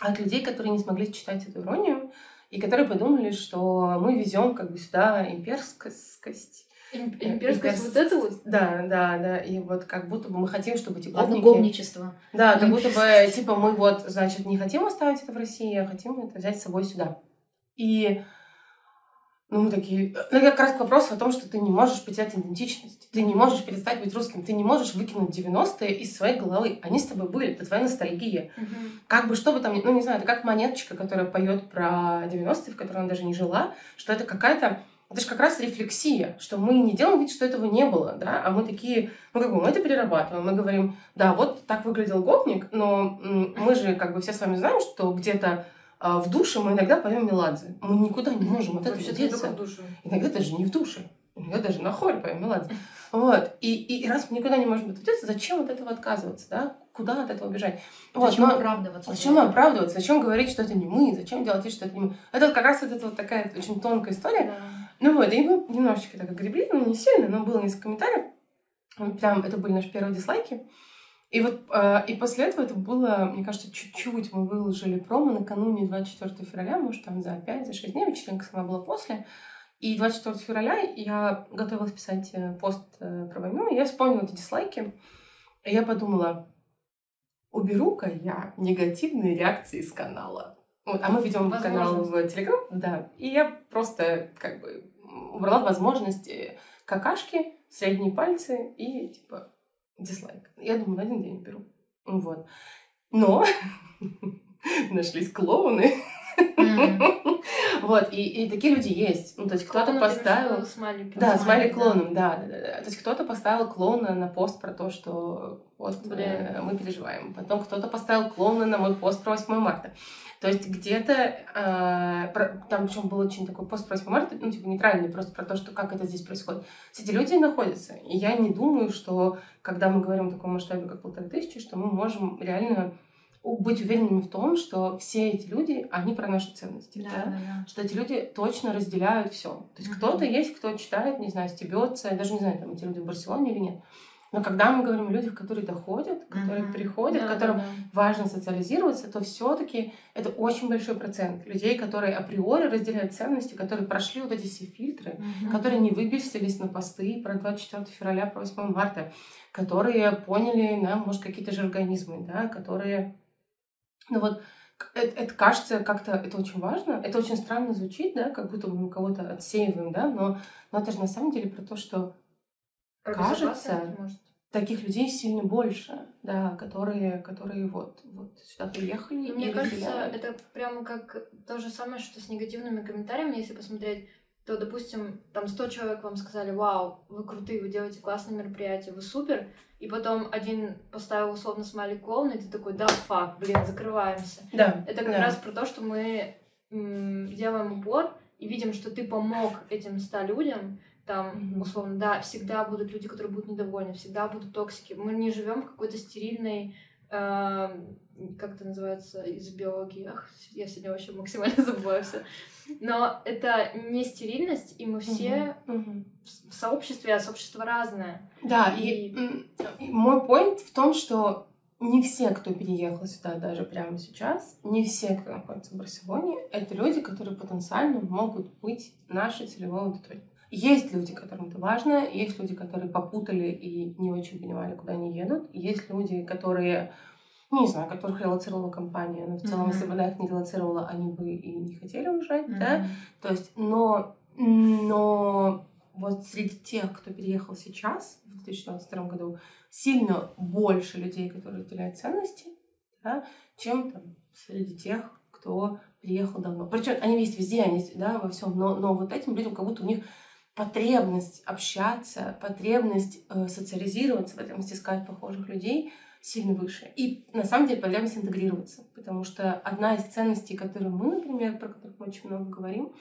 D: от людей, которые не смогли читать эту иронию, и которые подумали, что мы везем как бы сюда имперскость. Э,
A: Имперскость
D: имперс-
A: вот это вот.
D: Да, да, да. И вот как будто бы мы хотим, чтобы эти гопники...
B: гопничество.
D: Да, как будто бы, типа, мы вот, значит, не хотим оставить это в России, а хотим это взять с собой сюда. И Ну, мы такие... Ну, как раз к вопросу о том, что ты не можешь потерять идентичность. Ты не можешь перестать быть русским. Ты не можешь выкинуть 90-е из своей головы. Они с тобой были. Это твоя ностальгия. Как бы, что бы там... Ну, не знаю, это как монеточка, которая поет про 90-е, в которой она даже не жила, что это какая-то... Это же как раз рефлексия, что мы не делаем вид, что этого не было, да, а мы такие, ну как бы мы это перерабатываем, мы говорим, да, вот так выглядел гопник, но мы же как бы все с вами знаем, что где-то а, в душе мы иногда поем Меладзе. Мы никуда не можем от этого деться. Иногда даже не в душе. Иногда даже на хоре поем Меладзе. Вот. И, и, и раз мы никуда не можем от этого деться, зачем от этого отказываться, да? Куда от этого бежать? Вот,
B: Зачем
D: но-
B: оправдываться?
D: Зачем оправдываться? Зачем говорить, что это не мы? Зачем делать вид, что это не мы? Это вот как раз вот эта вот такая очень тонкая история.
A: Да.
D: Ну вот, и мы немножечко так огребли, ну не сильно, но было несколько комментариев. Прям это были наши первые дизлайки. И вот э, и после этого это было, мне кажется, чуть-чуть мы выложили промо накануне 24 февраля, может, там за 5, за 6 дней, вечеринка сама была после. И 24 февраля я готовилась писать э, пост э, про войну, и я вспомнила эти дизлайки. И я подумала, уберу-ка я негативные реакции с канала. Вот, а мы ведем канал в Телеграм, да. И я просто как бы убрала возможность какашки, средние пальцы и типа дизлайк. Я думаю, на один день беру. Вот. Но нашлись клоуны. Вот, и, и такие люди есть. Ну, то есть кто-то поставил...
A: Смайлик.
D: Да,
B: Смайлик,
D: смайлик
B: да.
D: клоуном, да, да, да, да. То есть кто-то поставил клоуна на пост про то, что вот э, мы переживаем. Потом кто-то поставил клоуна на мой пост про 8 марта. То есть где-то э, про- там причем был очень такой пост про 8 марта, ну, типа нейтральный, просто про то, что как это здесь происходит. Все эти люди находятся. И я не думаю, что когда мы говорим о таком масштабе, как полторы тысячи, что мы можем реально быть уверенными в том, что все эти люди, они про наши ценности.
B: Да,
D: да?
B: да, да.
D: что эти люди точно разделяют все. То есть кто-то есть, кто читает, не знаю, стебется, я даже не знаю, там эти люди в Барселоне или нет. Но когда мы говорим о людях, которые доходят, которые
B: Мгм.
D: приходят,
A: Да,
D: которым
A: да, да.
D: важно социализироваться, то все-таки это очень большой процент людей, которые априори разделяют ценности, которые прошли вот эти все фильтры,
B: Мгм.
D: которые не выбесились на посты про 24 февраля, про 8 марта, которые поняли, да, может, какие-то же организмы, да, которые... Ну вот, это, это кажется как-то, это очень важно, это очень странно звучит, да, как будто бы мы кого-то отсеиваем, да, но, но это же на самом деле про то, что
A: Про
D: Кажется, таких людей сильно больше, да, которые, которые вот, вот сюда приехали и
A: Мне кажется,
D: разделяют.
A: это прямо как то же самое, что с негативными комментариями, если посмотреть, то, допустим, там 100 человек вам сказали, вау, вы крутые, вы делаете классные мероприятия, вы супер, и потом один поставил условно смайлик клоуна, и ты такой, да, фак, блин, закрываемся.
D: Да,
A: Это как
D: да.
A: раз про то, что мы делаем упор и видим, что ты помог этим 100 людям, там,
D: Мгм.
A: условно, да, всегда будут люди, которые будут недовольны, всегда будут токсики. Мы не живем в какой-то стерильной, э, как это называется из биологии, ах, я сегодня вообще максимально забываю все. Но это не стерильность, и мы все
D: Мгм, мгм.
A: в сообществе, а сообщество разное.
D: Да, и,
A: И-
D: мой point в том, что не все, кто переехал сюда даже прямо сейчас, не все, кто находится в Барселоне, это люди, которые потенциально могут быть нашей целевой аудиторией. Есть люди, которым это важно, есть люди, которые попутали и не очень понимали, куда они едут, есть люди, которые, не знаю, которых релацировала компания, но в целом,
B: Мгм.
D: если бы она их не релацировала, они бы и не хотели уезжать, да,
B: Мгм.
D: то есть, но, но вот среди тех, кто переехал сейчас, в 2022 году, сильно больше людей, которые разделяют ценности, да, чем там, среди тех, кто приехал давно. Причем они есть везде, они есть, да, во всем, но, но вот этим людям как будто у них потребность общаться, потребность э, социализироваться, потребность искать похожих людей сильно выше. И на самом деле потребность интегрироваться, потому что одна из ценностей, которые мы, например, про которых мы очень много говорим,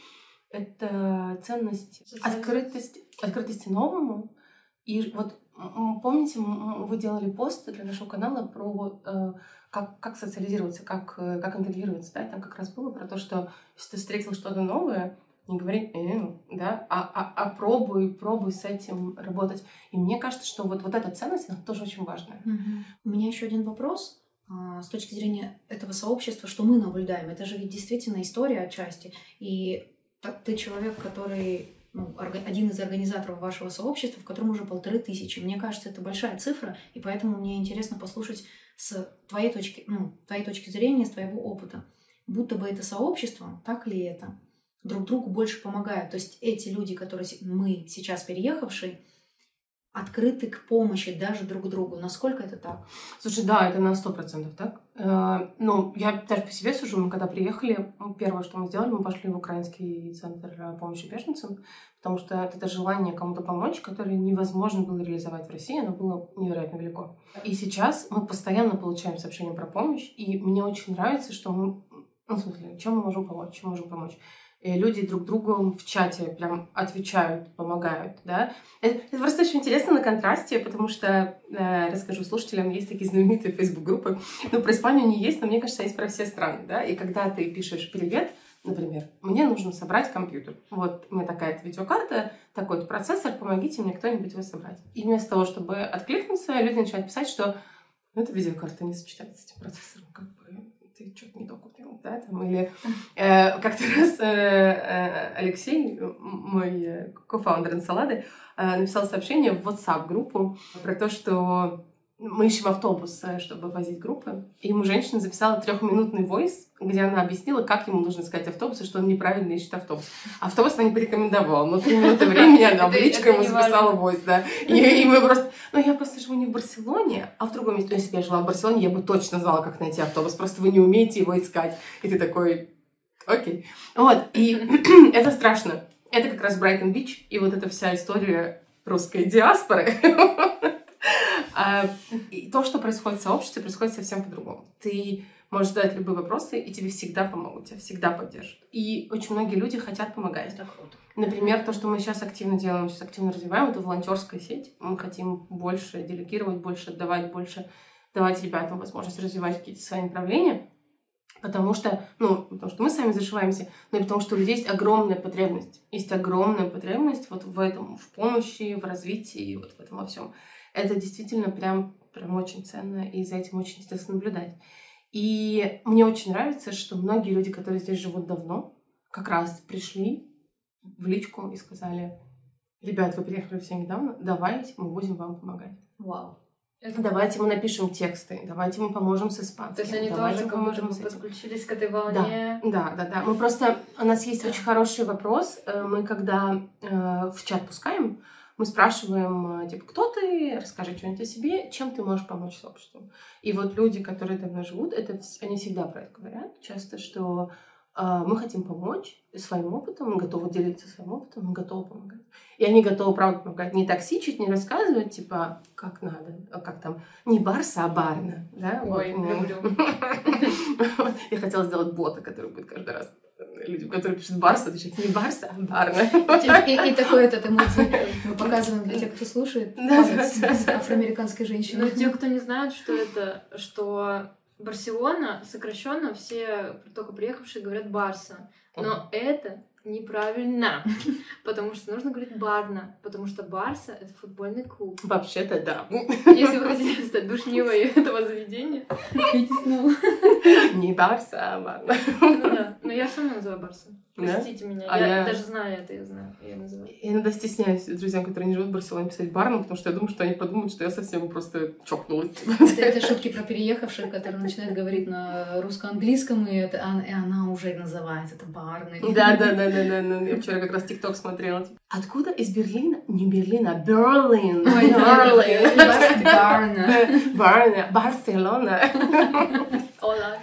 D: это ценность
A: Социализация.
D: открытости, новому. И вот помните, вы делали пост для нашего канала про э, как, как социализироваться, как, э, как интегрироваться, да, и там как раз было про то, что если ты встретил что-то новое, не говори, «э», да, а, а, а пробуй, пробуй с этим работать. И мне кажется, что вот, вот эта ценность, она тоже очень важная.
B: Мгм. У меня еще один вопрос. А, С точки зрения этого сообщества, что мы наблюдаем, это же ведь действительно история отчасти. И так ты человек, который ну, один из организаторов вашего сообщества, в котором уже полторы тысячи. Мне кажется, это большая цифра, и поэтому мне интересно послушать с твоей точки, ну, твоей точки зрения, с твоего опыта. Будто бы это сообщество, так ли это? Друг другу больше помогают. То есть эти люди, которые мы сейчас переехавшие, открыты к помощи даже друг другу. Насколько это так?
D: Слушай, да, это на сто процентов так. Э, Ну, я даже по себе сужу, мы когда приехали, первое, что мы сделали, мы пошли в украинский центр э, помощи беженцам, потому что это желание кому-то помочь, которое невозможно было реализовать в России, оно было невероятно велико. И сейчас мы постоянно получаем сообщения про помощь, и мне очень нравится, что мы, ну, в смысле, чем мы можем помочь, чем можем помочь. И люди друг другу в чате прям отвечают, помогают, да. Это, это просто очень интересно на контрасте, потому что, э, расскажу слушателям, есть такие знаменитые фейсбук-группы, ну, про Испанию не есть, но мне кажется, есть про все страны, да, и когда ты пишешь «Привет», например, мне нужно собрать компьютер. Вот у меня такая-то видеокарта, такой-то процессор, помогите мне кто-нибудь его собрать. И вместо того, чтобы откликнуться, люди начинают писать, что ну, эта видеокарта не сочетается с этим процессором, как бы ты что-то не то купил, да, там, или э, как-то раз э, э, Алексей, м- мой э, кофаундер Инсалады, э, написал сообщение в WhatsApp-группу про то, что мы ищем автобус, э, чтобы возить группы. И ему женщина записала трехминутный войс, где она объяснила, как ему нужно искать автобус, и что он неправильно ищет автобус. Автобус она не порекомендовала, но три минуты времени она в личку ему записала войс, да. И, и мы просто... Ну, я просто живу не в Барселоне, а в другом месте. Ну, если бы я жила в Барселоне, я бы точно знала, как найти автобус. Просто вы не умеете его искать. И ты такой, окей. Вот, и это страшно. Это как раз Брайтон-Бич, и вот эта вся история русской диаспоры. А, то, что происходит в сообществе, происходит совсем по-другому. Ты можешь задать любые вопросы, и тебе всегда помогут, тебя всегда поддержат. И очень многие люди хотят помогать.
B: Это круто.
D: Например, то, что мы сейчас активно делаем, сейчас активно развиваем, это волонтерская сеть. Мы хотим больше делегировать, больше отдавать, больше давать ребятам возможность развивать какие-то свои направления. Потому что, ну, потому что мы сами зашиваемся, но и потому что у людей есть огромная потребность. Есть огромная потребность вот в этом, в помощи, в развитии, вот в этом во всем. Это действительно прям, прям очень ценно, и за этим очень интересно наблюдать. И мне очень нравится, что многие люди, которые здесь живут давно, как раз пришли в личку и сказали, ребят, вы приехали все недавно, давайте мы будем вам помогать.
B: Вау.
A: Это-
D: Давайте мы напишем тексты, давайте мы поможем с испанским.
A: То есть они
D: давайте
A: тоже как будто
D: поможем с этим.
A: подключились к этой волне.
D: Да, да, да. Мы просто... У нас есть очень хороший вопрос. Э, Мы когда э, в чат пускаем, мы спрашиваем, э, типа, кто ты, расскажи что-нибудь о себе, чем ты можешь помочь сообществу. И вот люди, которые давно живут, это, они всегда про это говорят часто, что э, мы хотим помочь своим опытом, мы готовы делиться своим опытом, мы готовы помогать. И они готовы, правда, помогать. Не токсичить, не рассказывать, типа, как надо, а как там, не Барса, а Барна. Да?
A: Ой,
D: Вот, ну.
A: люблю.
D: Я хотела сделать бота, который будет каждый раз людям, которые пишут Барса, отвечать не Барса, а Барна.
B: И, такой этот эмодзи мы показываем для тех, кто слушает. Афроамериканской
A: Но
B: женщины.
A: те, кто не знает, что это, что Барселона сокращенно все только приехавшие говорят Барса. Но это неправильно, потому что нужно говорить Барна, потому что Барса — это футбольный клуб.
D: Вообще-то да.
A: Если вы хотите стать душнилой этого заведения,
B: Видите снова.
D: Не Барса, а Барна.
A: ну да. Но я все равно называю Барса.
D: Да?
A: Простите меня,
D: А
A: я,
D: я-
A: даже знаю это, я знаю, я называю.
D: Я иногда стесняюсь друзьям, которые не живут в Барселоне, писать Барна, потому что я думаю, что они подумают, что я совсем просто чокнулась.
B: Это, это шутки про переехавших, которые начинают говорить на русско-английском, и, это, а- и она уже называет это барной.
D: Да, да, да, да, да, да. Я вчера как раз ТикТок смотрела. Откуда из Берлина? Не Берлин, а Берлин.
B: Ой,
D: Берлин.
B: Барна.
D: Барна. Барселона.
A: Ола.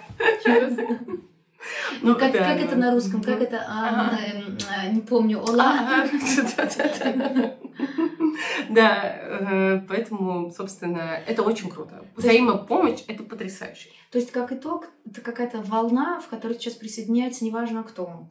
B: Ну, как,
D: да,
B: как
D: да.
B: это на русском? Как это? а,
D: Ага.
B: эм, а, не помню. Ола.
D: Ага. Да, э, поэтому, собственно, это очень круто. Взаимопомощь — это потрясающе.
B: То есть, как итог, это какая-то волна, в которой сейчас присоединяется неважно кто.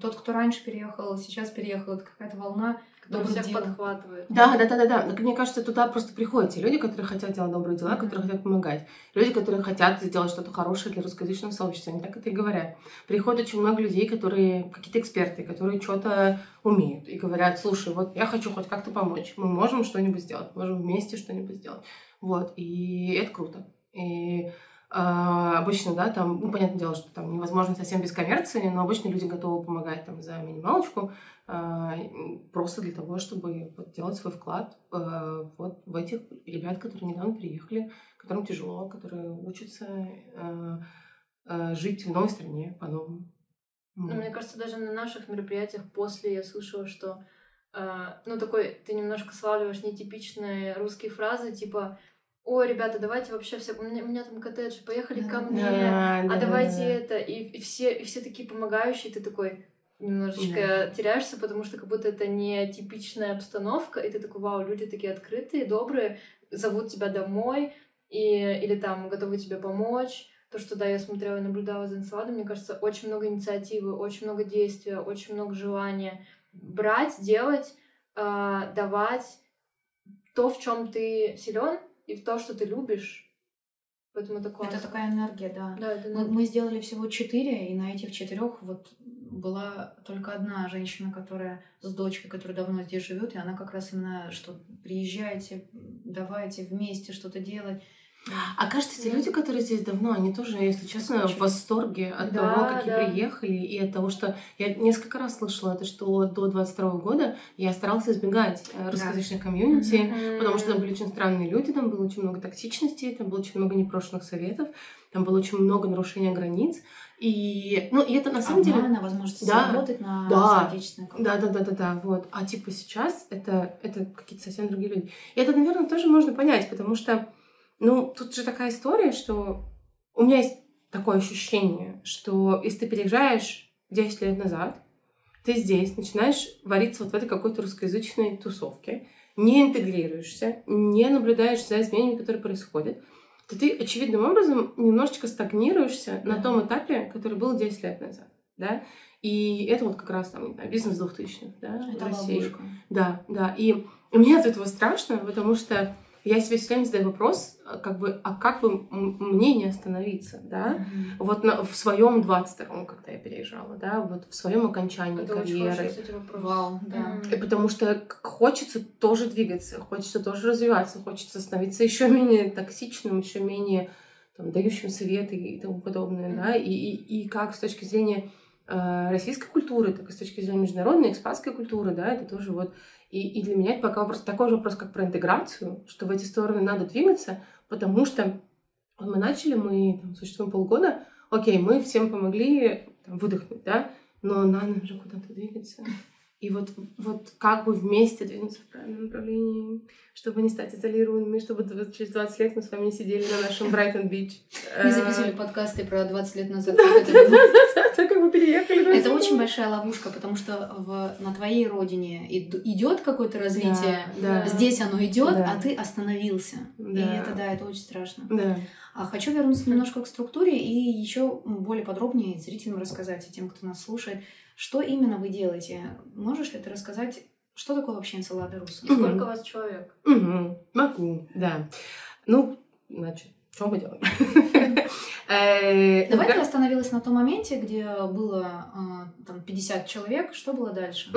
B: Тот, кто раньше переехал, сейчас переехал, это какая-то волна Добрых
A: всех
B: дел.
A: подхватывает.
D: Да, да, да, да, да. Мне кажется, туда просто приходят те люди, которые хотят делать добрые дела, которые хотят помогать. Люди, которые хотят сделать что-то хорошее для русскоязычного сообщества. Они так это и говорят. Приходит очень много людей, которые какие-то эксперты, которые что-то умеют и говорят, слушай, вот я хочу хоть как-то помочь. Мы можем что-нибудь сделать, можем вместе что-нибудь сделать. Вот, и это круто. И обычно, да, там, ну, понятное дело, что там невозможно совсем без коммерции, но обычно люди готовы помогать там за минималочку, а, просто для того, чтобы делать свой вклад э, вот в этих ребят, которые недавно приехали, которым тяжело, которые учатся жить в новой стране по-новому.
A: Ну, мне кажется, даже на наших мероприятиях после я слышала, что ну такой ты немножко славливаешь нетипичные русские фразы, типа Ой, ребята, давайте вообще все, у меня, у меня там коттедж, поехали ко мне,
D: Да, да,
A: а
D: да,
A: давайте
D: да.
A: это, и, и все, и все такие помогающие, ты такой немножечко теряешься, потому что как будто это не типичная обстановка, и ты такой, вау, люди такие открытые, добрые, зовут тебя домой, и, или там готовы тебе помочь. То, что, да, я смотрела и наблюдала за энсаладом, мне кажется, очень много инициативы, очень много действия, очень много желания брать, делать, а, давать то, в чем ты силен, и в то, что ты любишь. Поэтому это классно.
B: Это такая энергия, да.
A: Да, это
B: Мы, мы сделали всего четыре, и на этих четырех вот была только одна женщина, которая с дочкой, которая давно здесь живет, и она как раз именно что приезжайте, давайте вместе что-то делать.
D: А кажется, эти люди, которые здесь давно, они тоже, если честно, в восторге от
A: Да,
D: того, как
A: да.
D: приехали, и от того, что я несколько раз слышала это, что до 22 года я старалась избегать э, русскоязычных комьюнити,
A: Мгм.
D: потому что там были очень странные люди, там было очень много токсичности, там было очень много непрошенных советов, там было очень много нарушения границ. И, ну, и это на самом деле...
B: Обмана, возможность
D: Да,
B: заработать на
D: да. Да, да, да, да, да, вот. А типа сейчас это, это какие-то совсем другие люди. И это, наверное, тоже можно понять, потому что, ну, тут же такая история, что у меня есть такое ощущение, что если ты переезжаешь 10 лет назад, ты здесь начинаешь вариться вот в этой какой-то русскоязычной тусовке, не интегрируешься, не наблюдаешь за изменениями, которые происходят, то ты очевидным образом немножечко стагнируешься на том этапе, который был 10 лет назад, да? И это вот как раз там, не знаю, бизнес 2000 да, в
B: Это
D: России.
B: ловушка.
D: Да, да. И мне от этого страшно, потому что я себе все время задаю вопрос, а, как бы, а как бы мне не остановиться, да?
B: Мгм.
D: Вот на, в своем 22-м, когда я переезжала, да, вот в своем окончании
A: Это очень
D: карьеры.
A: хороший, кстати, вопрос.
B: Вау, да.
A: Мгм.
D: И потому что хочется тоже двигаться, хочется тоже развиваться, хочется становиться еще менее токсичным, еще менее там, дающим советы и тому подобное, да, и, и, и как с точки зрения э, российской культуры, так и с точки зрения международной экспатской культуры, да, это тоже вот и, и для меня это пока вопрос, такой же вопрос, как про интеграцию, что в эти стороны надо двигаться, потому что мы начали, мы там, существуем полгода, окей, мы всем помогли там, выдохнуть, да, но надо же куда-то двигаться. И вот, вот как бы вместе двинуться в правильном направлении, чтобы не стать изолированными, чтобы через 20 лет мы с вами не сидели на нашем Брайтон-Бич.
B: Не записывали подкасты про 20 лет назад.
D: Так как мы переехали.
B: Это очень большая ловушка, потому что в, на твоей родине ид- идет какое-то развитие, здесь оно идет, а ты остановился. И это да, это очень страшно. А хочу вернуться немножко к структуре и еще более подробнее зрителям рассказать и тем, кто нас слушает, что именно вы делаете. Можешь ли ты рассказать, что такое вообще энсалада руса?
A: И сколько у вас человек?
D: Мгм. Могу, да. Ну, значит, что мы делаем? Э,
B: Давай ты
D: например,
B: остановилась на том моменте, где было э, там 50 человек. Что было дальше?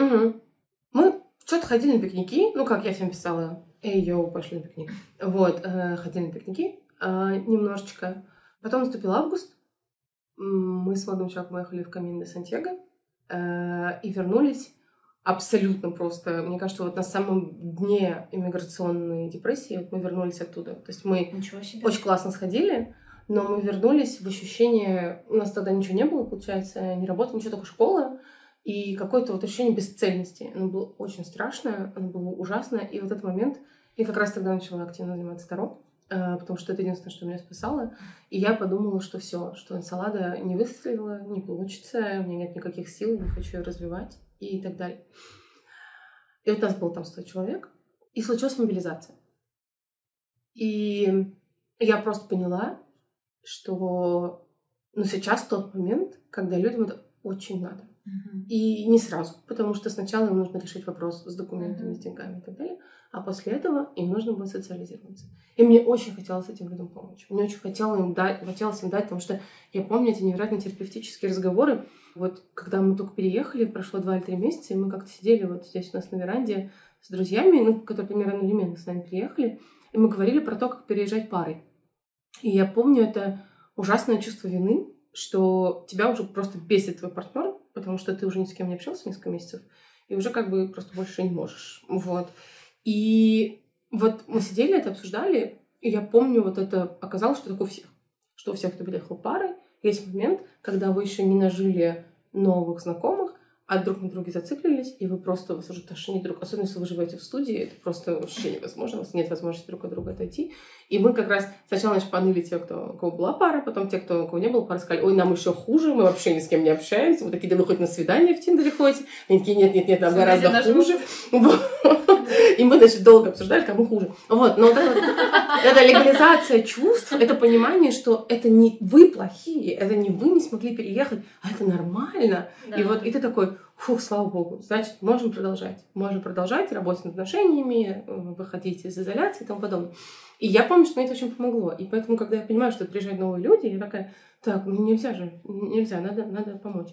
D: Мы что-то ходили на пикники, ну, как я всем писала, эй, йоу, пошли на пикник. Вот, э, ходили на пикники э, немножечко. Потом наступил август. Мы с молодым человеком уехали в Камин де Сантьяго и вернулись абсолютно просто. Мне кажется, вот на самом дне иммиграционной депрессии вот мы вернулись оттуда. То есть мы очень классно сходили, но мы вернулись в ощущение... У нас тогда ничего не было, получается, не работала, ничего, только школа. И какое-то вот ощущение бесцельности. Оно было очень страшное, оно было ужасно. И вот этот момент... Я как раз тогда начала активно заниматься Таро, э, потому что это единственное, что меня спасало. И я подумала, что все, что энсалада не выстрелила, не получится, у меня нет никаких сил, не хочу ее развивать и так далее. И вот нас было там 100 человек, и случилась мобилизация. И я просто поняла, что ну, сейчас тот момент, когда людям это очень надо. И не сразу, потому что сначала им нужно решить вопрос с документами, с деньгами и так далее, а после этого им нужно будет социализироваться. И мне очень хотелось этим людям помочь. Мне очень хотелось им дать, хотелось им дать, потому что я помню эти невероятно терапевтические разговоры. Вот когда мы только переехали, прошло два или три месяца, и мы как-то сидели вот здесь у нас на веранде с друзьями, ну, которые примерно одновременно с нами приехали, и мы говорили про то, как переезжать парой. И я помню это ужасное чувство вины, что тебя уже просто бесит твой партнер, потому что ты уже ни с кем не общался несколько месяцев, и уже как бы просто больше не можешь. Вот. И вот мы сидели, это обсуждали, и я помню, вот это оказалось, что такое у всех. Что у всех, кто приехал парой, есть момент, когда вы еще не нажили новых знакомых, а друг на друге зациклились, и вы просто, вас уже тошнит друг, особенно если вы живете в студии, это просто вообще невозможно, у вас нет возможности друг от друга отойти. И мы как раз сначала, значит, поныли те, кто, у кого была пара, потом те, кто, у кого не было пары, сказали, ой, нам еще хуже, мы вообще ни с кем не общаемся. Мы такие, да вы хоть на свидание в Тиндере ходите? Они такие, нет, нет, нет, нам
B: Смотрите,
D: гораздо хуже. И мы, значит, долго обсуждали, кому хуже. Вот, но вот эта, вот- эта легализация чувств, это понимание, что это не вы плохие, это не вы не смогли переехать, а это нормально. И вот и ты такой, фух, слава богу, значит, можем продолжать. Можем продолжать работать над отношениями, э, выходить из изоляции и тому подобное. И я помню, что мне это очень помогло. И поэтому, когда я понимаю, что приезжают новые люди, я такая, так, ну нельзя же, нельзя, надо, надо помочь.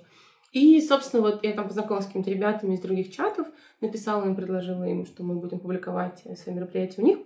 D: И, собственно, вот я там познакомилась с какими-то ребятами из других чатов, написала им, предложила им, что мы будем публиковать э, свои мероприятия у них.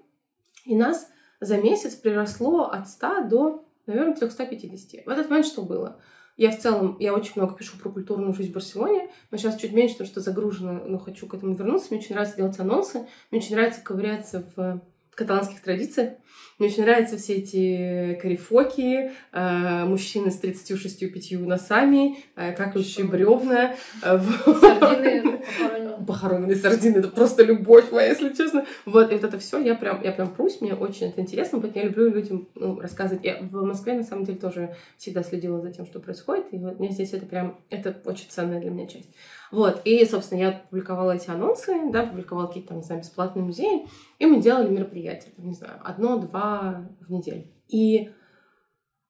D: И нас за месяц приросло от 100 до, наверное, 350. В этот момент что было? Я в целом, я очень много пишу про культурную жизнь в Барселоне, но сейчас чуть меньше, потому что загружено, но хочу к этому вернуться. Мне очень нравится делать анонсы, мне очень нравится ковыряться в каталанских традициях. Мне очень нравятся все эти карифоки, э, мужчины с 36-5 носами, э, какающие бревна. э,
A: Сардины
D: похороненные сардины. Это просто любовь моя, если честно. Вот, и вот это все я прям, я прям прусь, мне очень это интересно, поэтому я люблю людям ну, рассказывать. Я в Москве, на самом деле, тоже всегда следила за тем, что происходит, и вот мне здесь это прям, это очень ценная для меня часть. Вот, и, собственно, я публиковала эти анонсы, да, публиковала какие-то там, не знаю, бесплатные музеи, и мы делали мероприятия, там, не знаю, одно-два в неделю. И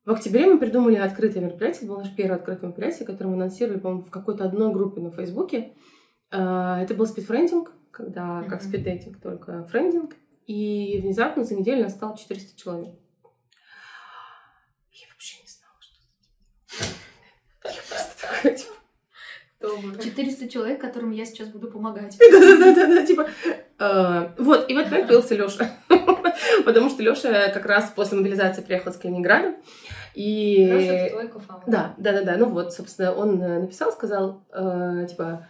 D: в октябре мы придумали открытое мероприятие, это было наше первое открытое мероприятие, которое мы анонсировали, по-моему, в какой-то одной группе на Фейсбуке. А, Это был спидфрендинг, когда как
B: Мгм.
D: спиддейтинг, только френдинг. И внезапно за неделю нас стало 400 человек. Я вообще не знала, что это. Я просто такая, типа.
B: 400 человек, которым я сейчас буду помогать.
D: Да-да-да, типа. э, Вот, и в этот момент появился Лёша. Потому что Лёша как раз после мобилизации приехал из Калининграда. И...
A: Лёша, твой кофаундер.
D: Да, да, да, да. Ну вот, собственно, он э, написал, сказал, э, типа,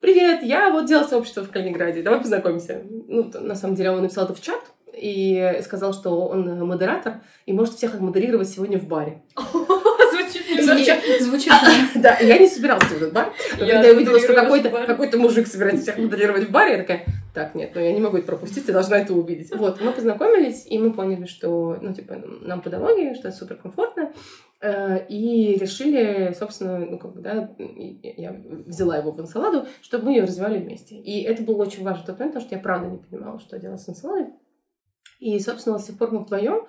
D: привет, я вот делал сообщество в Калининграде, давай познакомимся. Ну, на самом деле, он написал это в чат и сказал, что он модератор и может всех отмодерировать сегодня в баре.
A: Звучит
B: Звучит, звучит.
D: Да, я не собиралась в этот бар. Но когда я увидела, что какой-то мужик собирается всех модерировать в баре, я такая, так, нет, ну я не могу это пропустить, я должна это увидеть. Вот, мы познакомились, и мы поняли, что, ну, типа, нам по дороге, что это супер комфортно, э, и решили, собственно, ну, как бы, да, я взяла его в энсаладу, чтобы мы ее развивали вместе. И это было очень важно в тот момент, потому что я правда не понимала, что делать с энсаладой. И, собственно, с тех пор мы вдвоем,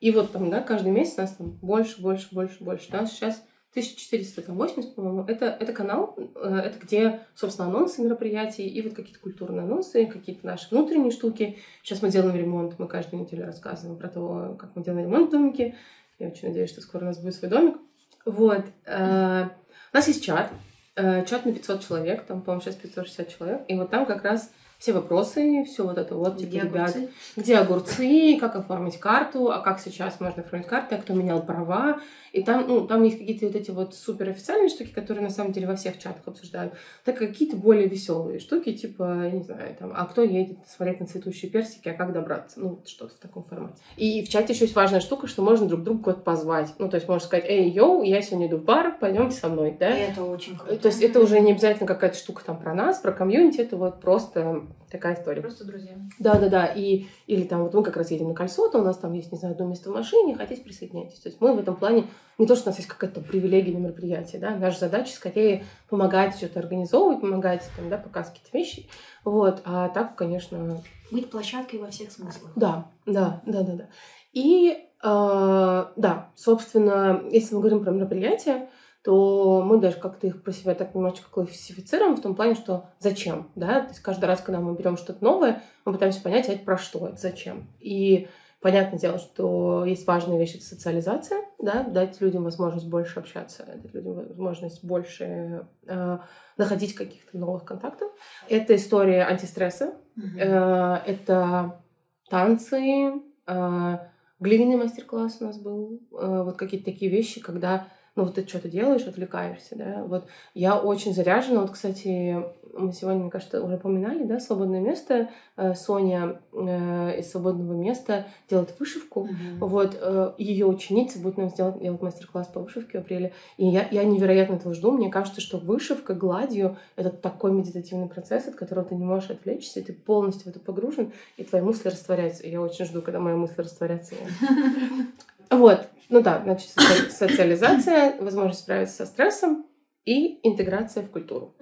D: и вот там, да, каждый месяц нас там больше, больше, больше, больше. У нас сейчас 1480, по-моему. Это, это канал, э, это где, собственно, анонсы мероприятий и вот какие-то культурные анонсы, какие-то наши внутренние штуки. Сейчас мы делаем ремонт, мы каждую неделю рассказываем про то, как мы делаем ремонт в домике. Я очень надеюсь, что скоро у нас будет свой домик. Вот. Э, У нас есть чат, э, чат на 500 человек, там, по-моему, сейчас 560 человек, и вот там как раз все вопросы, все вот это вот, типа,
B: Где
D: ребят,
B: огурцы?
D: где огурцы, как оформить карту, а как сейчас можно оформить карты, а кто менял права. И там, ну, там есть какие-то вот эти вот супер официальные штуки, которые на самом деле во всех чатах обсуждают. Так какие-то более веселые штуки, типа, я не знаю, там, а кто едет смотреть на цветущие персики, а как добраться? Ну, что-то в таком формате. И в чате еще есть важная штука, что можно друг друга позвать. Ну, то есть можно сказать, эй, йоу, я сегодня иду в бар, пойдемте со мной, да?
B: И это очень круто.
D: То есть это уже не обязательно какая-то штука там про нас, про комьюнити, это вот просто такая история.
A: Просто друзья.
D: Да, да, да. И, или там вот мы как раз едем на кольцо, то у нас там есть, не знаю, одно место в машине, хотите, присоединяйтесь. То есть мы в этом плане, не то, что у нас есть какая-то привилегия на мероприятии, да, наша задача скорее помогать что-то организовывать, помогать там, да, показывать какие-то вещи. Вот, а так, конечно,
B: Быть площадкой во всех смыслах.
D: да, да, да, да, да. И э, да, собственно, если мы говорим про мероприятия, то мы даже как-то их про себя так немножечко классифицируем в том плане, что зачем, да, то есть каждый раз, когда мы берем что-то новое, мы пытаемся понять, а это про что, это зачем. И понятное дело, что есть важная вещь, это социализация, да, дать людям возможность больше общаться, дать людям возможность больше э, находить каких-то новых контактов. Это история антистресса. Э, Это танцы, э, глиняный мастер-класс у нас был, э, вот какие-то такие вещи, когда ну вот ты что-то делаешь, отвлекаешься, да, вот я очень заряжена, вот, кстати, мы сегодня, мне кажется, уже упоминали, да, свободное место, Э, Соня э, из свободного места делает вышивку,
B: Мгм.
D: вот, э, ее ученица будет нам сделать, делать мастер-класс по вышивке в апреле, и я, я невероятно этого жду, мне кажется, что вышивка гладью — это такой медитативный процесс, от которого ты не можешь отвлечься, и ты полностью в это погружен, и твои мысли растворяются, и я очень жду, когда мои мысли растворятся. Вот, ну да, значит, соци- социализация, возможность справиться со стрессом и интеграция в культуру.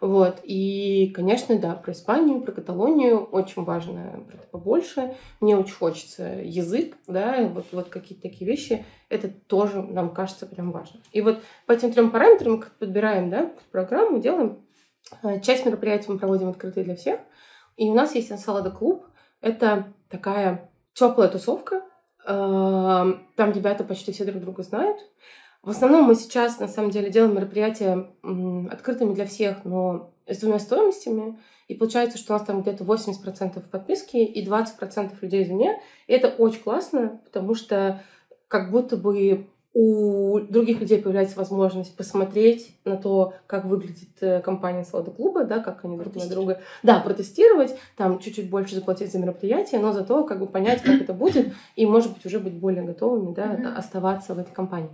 D: Вот, и, конечно, да, про Испанию, про Каталонию очень важно про это побольше. Мне очень хочется язык, да, вот, вот какие-то такие вещи, это тоже нам кажется прям важно. И вот по этим трем параметрам мы как подбираем, да, программу, делаем. Э, Часть мероприятий мы проводим открытые для всех. И у нас есть Ensalada клуб. Это такая теплая тусовка. Э, Там ребята почти все друг друга знают. В основном мы сейчас, на самом деле, делаем мероприятия открытыми для всех, но с двумя стоимостями. И получается, что у нас там где-то 80% подписки и 20% людей извне. И это очень классно, потому что как будто бы у других людей появляется возможность посмотреть на то, как выглядит э, компания Салата Клуба, да, как они друг на друга, да, протестировать, там чуть-чуть больше заплатить за мероприятие, но зато как бы понять, как это будет, и, может быть, уже быть более готовыми, да,
A: Мгм.
D: оставаться в этой компании.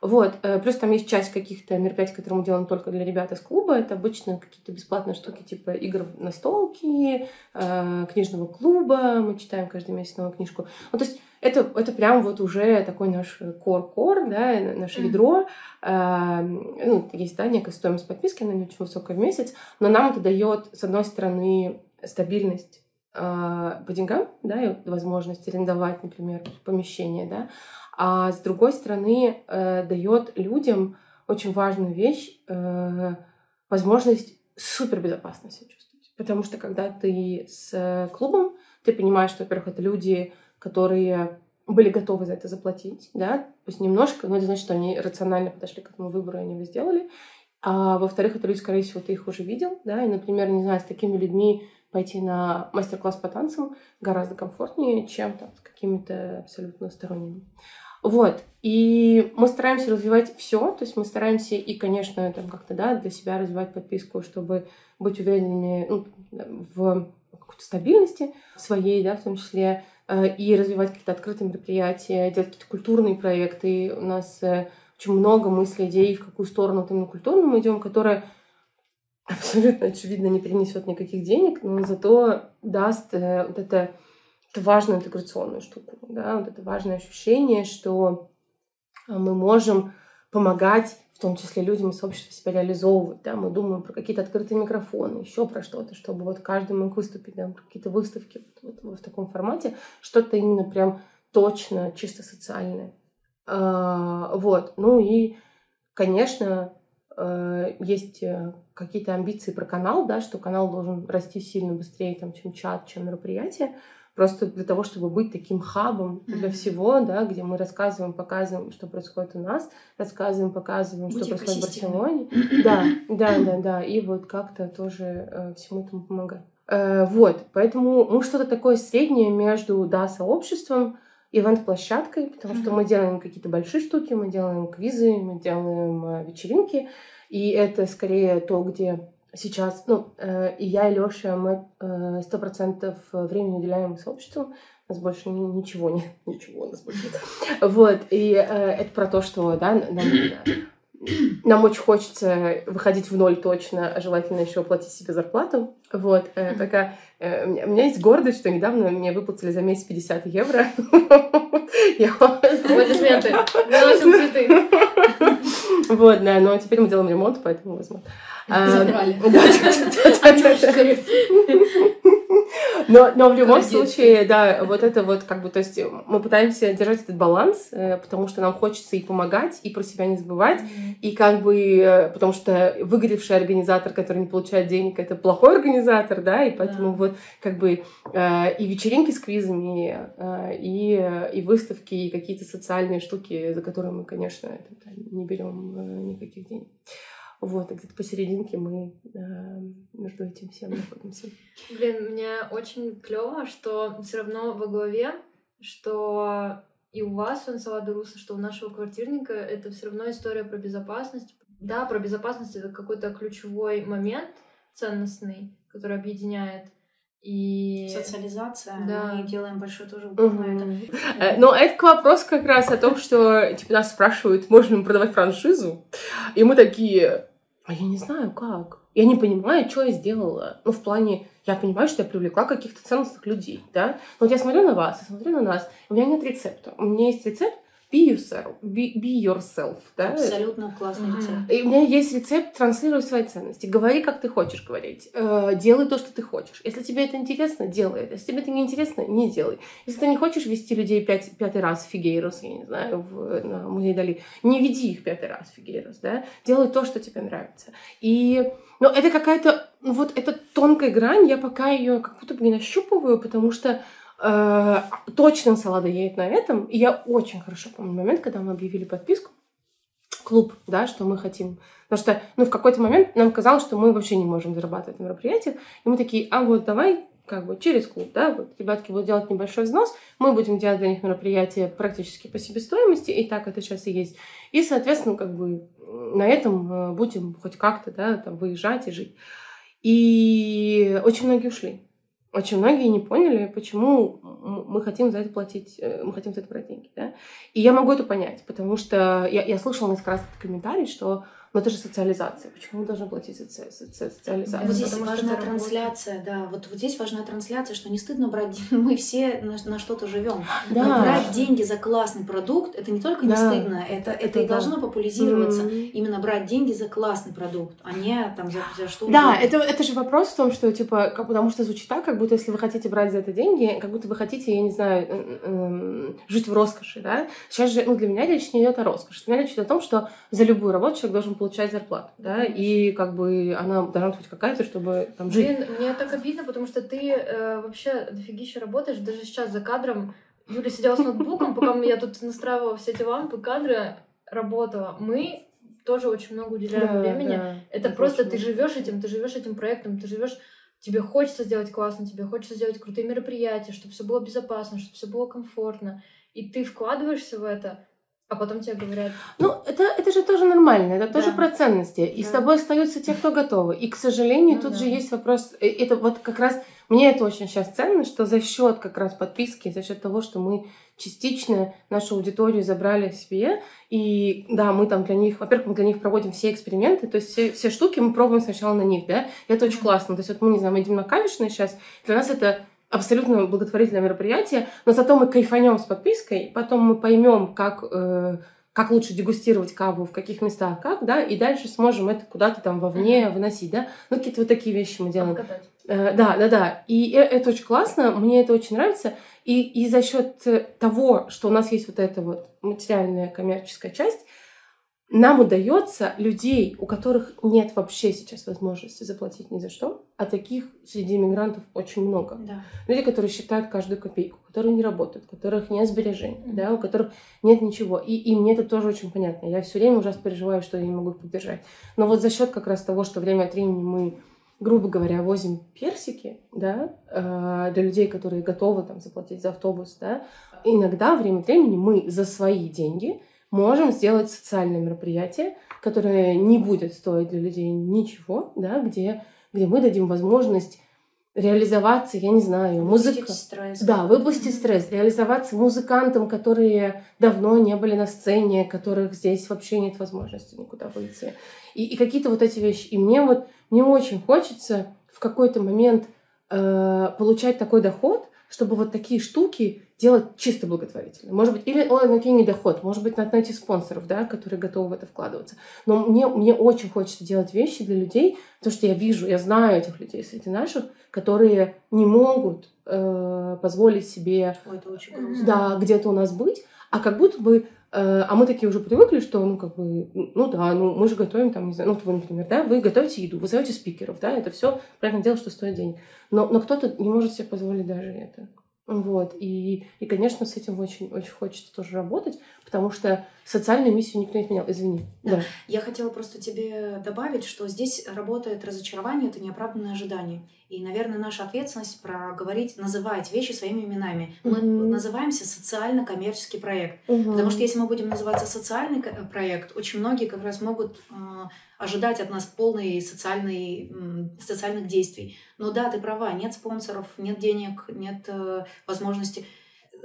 D: Вот, э, плюс там есть часть каких-то мероприятий, которые мы делаем только для ребят из клуба. Это обычно какие-то бесплатные штуки, типа игр на столке, э, книжного клуба. Мы читаем каждый месяц новую книжку. Ну, то есть это, это прям вот уже такой наш кор-кор, да, наше
A: Мгм.
D: ядро. Э, ну, есть, да, некая стоимость подписки, она не очень высокая в месяц, но нам это дает, с одной стороны, стабильность э, по деньгам, да, и возможность арендовать, например, помещение, да, а с другой стороны э, дает людям очень важную вещь э, возможность супер безопасно себя чувствовать. Потому что когда ты с э, клубом, ты понимаешь, что, во-первых, это люди, которые были готовы за это заплатить, да, пусть немножко, но это значит, что они рационально подошли к этому выбору, и они его сделали. А во-вторых, это люди, скорее всего, ты их уже видел, да, и, например, не знаю, с такими людьми пойти на мастер-класс по танцам гораздо комфортнее, чем там, с какими-то абсолютно сторонними. Вот. И мы стараемся развивать все, то есть мы стараемся и, конечно, там как-то, да, для себя развивать подписку, чтобы быть уверенными ну, в какой-то стабильности своей, да, в том числе, и развивать какие-то открытые мероприятия, делать какие-то культурные проекты. У нас э, очень много мыслей, идей, в какую сторону именно культурную мы идем, которая абсолютно очевидно не принесет никаких денег, но зато даст э, вот это, это важную интеграционную штуку, да, вот это важное ощущение, что э, мы можем помогать, в том числе людям из общества себя реализовывать, да, мы думаем про какие-то открытые микрофоны, еще про что-то, чтобы вот каждый мог выступить, да, какие-то выставки вот, вот в таком формате, что-то именно прям точно, чисто социальное. А, вот, ну и, конечно, э, есть э, какие-то амбиции про канал, да, что канал должен расти сильно быстрее, там, чем чат, чем мероприятие, просто для того, чтобы быть таким хабом для
B: Мгм.
D: всего, да, где мы рассказываем, показываем, что происходит у нас, рассказываем, показываем,
B: Быть
D: что происходит в. Барселоне. Да, да, да, да, и вот как-то тоже э, всему этому помогать. Э, вот, поэтому мы что-то такое среднее между, да, сообществом, ивент-площадкой, потому что
B: Мгм.
D: мы делаем какие-то большие штуки, мы делаем квизы, мы делаем э, вечеринки, и это скорее то, где сейчас, ну, э, и я, и Лёша, мы сто процентов времени уделяем сообществу, у нас больше ни- ничего нет, ничего у нас больше нет. Вот, и э, это про то, что, да, нам, нам очень хочется выходить в ноль точно, а желательно еще платить себе зарплату. Вот, э, такая, э, у меня- есть гордость, что недавно мне выплатили за месяц 50 евро.
A: Аплодисменты. Цветы.
D: Вот, да, но теперь мы делаем ремонт, поэтому возможно. А,
B: Забрали.
D: Но, но в любом
B: Молодец.
D: случае, да, вот это вот как бы, то есть мы пытаемся держать этот баланс, э, потому что нам хочется и помогать, и про себя не забывать, и как бы, э, потому что выгоревший организатор, который не получает денег, это плохой организатор, да, и поэтому
B: Да.
D: вот как бы э, и вечеринки с квизами, и, и выставки, и какие-то социальные штуки, за которые мы, конечно, не берем никаких денег. Вот, и где-то посерединке мы э, между этим всем находимся.
A: Блин, мне очень клево, что все равно во главе, что и у вас у Энсалада Руса, что у нашего квартирника, это все равно история про безопасность. Да, про безопасность это какой-то ключевой момент ценностный, который объединяет. И...
B: Социализация.
A: Да.
B: Мы делаем большой тоже упор на это.
D: Э, Но это к вопросу как раз о том, что типа нас спрашивают, можно ли продавать франшизу, и мы такие, а я не знаю как. Я не понимаю, что я сделала. Ну, в плане, я понимаю, что я привлекла каких-то ценностных людей, да. Но вот я смотрю на вас, я смотрю на нас, у меня нет рецепта. У меня есть рецепт be yourself, be, be yourself, да.
B: Абсолютно классный
A: Мгм.
B: рецепт.
D: И у меня есть рецепт транслировать свои ценности. Говори, как ты хочешь говорить. Э, делай то, что ты хочешь. Если тебе это интересно, делай это. Если тебе это не интересно, не делай. Если ты не хочешь вести людей пять, пятый раз в Фигейрос, я не знаю, в, на музей Дали, не веди их пятый раз в Фигейрос, да? Делай то, что тебе нравится. И но это какая-то, ну вот эта тонкая грань, я пока ее как будто бы не нащупываю, потому что э, точно салада едет на этом. И я очень хорошо помню момент, когда мы объявили подписку клуб, да, что мы хотим. Потому что, ну, в какой-то момент нам казалось, что мы вообще не можем зарабатывать на мероприятиях. И мы такие, а вот давай как бы через клуб, да, вот ребятки будут делать небольшой взнос, мы будем делать для них мероприятия практически по себестоимости, и так это сейчас и есть. И, соответственно, как бы на этом э, будем хоть как-то, да, там, выезжать и жить. И очень многие ушли. Очень многие не поняли, почему мы хотим за это платить, э, мы хотим за это брать деньги, да. И я могу это понять, потому что я, я слышала несколько раз этот комментарий, что ну это же социализация, почему мы должны платить за соци- соци- социализацию?
B: Вот здесь
A: потому
B: важна трансляция, да. Вот, вот здесь важна трансляция, что не стыдно брать. Мы все на, на что-то живем.
D: Да.
B: Но брать деньги за классный продукт это не только не
D: Да.
B: стыдно, это, это,
D: Это
B: и
D: да.
B: должно популяризироваться.
D: Мгм.
B: Именно брать деньги за классный продукт, а не там за, за что
D: Да,
B: угодно.
D: это, это же вопрос в том, что, типа, как, потому что звучит так, как будто если вы хотите брать за это деньги, как будто вы хотите, я не знаю, э, э, жить в роскоши, да? Сейчас же, ну, для меня речь не идет о роскоши. Для меня речь идет о том, что за любую работу человек должен получать зарплату, да, и как бы она должна быть какая-то, чтобы там жить.
A: Блин, мне так обидно, потому что ты э, вообще дофигища работаешь. Даже сейчас за кадром Юля сидела с ноутбуком, пока я тут настраивала все эти лампы, кадры, работала. Мы тоже очень много уделяем
D: Да,
A: времени.
D: да,
A: Это просто ты живешь этим, ты живешь этим проектом, ты живешь. Тебе хочется сделать классно, тебе хочется сделать крутые мероприятия, чтобы все было безопасно, чтобы все было комфортно. И ты вкладываешься в это, а потом тебе говорят,
D: Ну, это, это же тоже нормально, это тоже
A: Да.
D: про ценности. И с
A: Да.
D: тобой остаются те, кто готовы. И, к сожалению,
A: Ну
D: тут
A: да.
D: же есть вопрос. э, Это вот как раз мне это очень сейчас ценно, что за счет как раз подписки, за счет того, что мы частично нашу аудиторию забрали себе. И да, мы там для них, во-первых, мы для них проводим все эксперименты, то есть все, все штуки мы пробуем сначала на них, да, и это очень классно. То есть вот мы, не знаю, мы идем на кавишное сейчас, для нас это абсолютно благотворительное мероприятие, но зато мы кайфанем с подпиской, потом мы поймем, как, э, как лучше дегустировать каву, в каких местах, как, да, и дальше сможем это куда-то там вовне выносить, да. Ну, какие-то вот такие вещи мы делаем.
A: обкатать.
D: Э, Да, да, да. И э- это очень классно, мне это очень нравится. И, и за счет э, того, что у нас есть вот эта вот материальная коммерческая часть, нам удается людей, у которых нет вообще сейчас возможности заплатить ни за что, а таких среди иммигрантов очень много.
B: Да.
D: Люди, которые считают каждую копейку, которые не работают, у которых нет сбережений,
A: Мгм.
D: да, у которых нет ничего. И, и мне это тоже очень понятно. Я все время ужасно переживаю, что я не могу их поддержать. Но вот за счет как раз того, что время от времени мы, грубо говоря, возим персики, да, э, для людей, которые готовы там заплатить за автобус, да, иногда время от времени мы за свои деньги можем сделать социальное мероприятие, которое не будет стоить для людей ничего, да, где, где мы дадим возможность реализоваться, я не знаю, музыка.
B: Стресс.
D: Да, выпустить стресс, реализоваться музыкантам, которые давно не были на сцене, которых здесь вообще нет возможности никуда выйти. И, и какие-то вот эти вещи. И мне вот, мне очень хочется в какой-то момент э, получать такой доход, чтобы вот такие штуки делать чисто благотворительно. Может быть, или, ну окей, не доход, может быть, надо найти спонсоров, да, которые готовы в это вкладываться. Но мне, мне очень хочется делать вещи для людей, потому что я вижу, я знаю этих людей среди наших, которые не могут э, позволить себе
B: Ой,
D: да, где-то у нас быть, а как будто бы, э, а мы такие уже привыкли, что, ну, как бы, ну да, ну, мы же готовим там, не знаю, ну, вот вы, например, да, вы готовите еду, вы зовете спикеров, да, это все правильно дело, что стоит денег. Но, но кто-то не может себе позволить даже это. Вот, и, и, конечно, с этим очень, очень хочется тоже работать, потому что
E: социальную миссию никто не отменял, извини.
B: Да.
E: Да.
B: Я хотела просто тебе добавить, что здесь работает разочарование, это неоправданное ожидание. И, наверное, наша ответственность проговорить, называть вещи своими именами. Мы
E: Мгм.
B: называемся социально-коммерческий проект.
E: Мгм.
B: Потому что если мы будем называться социальный проект, очень многие как раз могут э, ожидать от нас полной социальной, социальных действий. Но да, ты права, нет спонсоров, нет денег, нет э, возможности.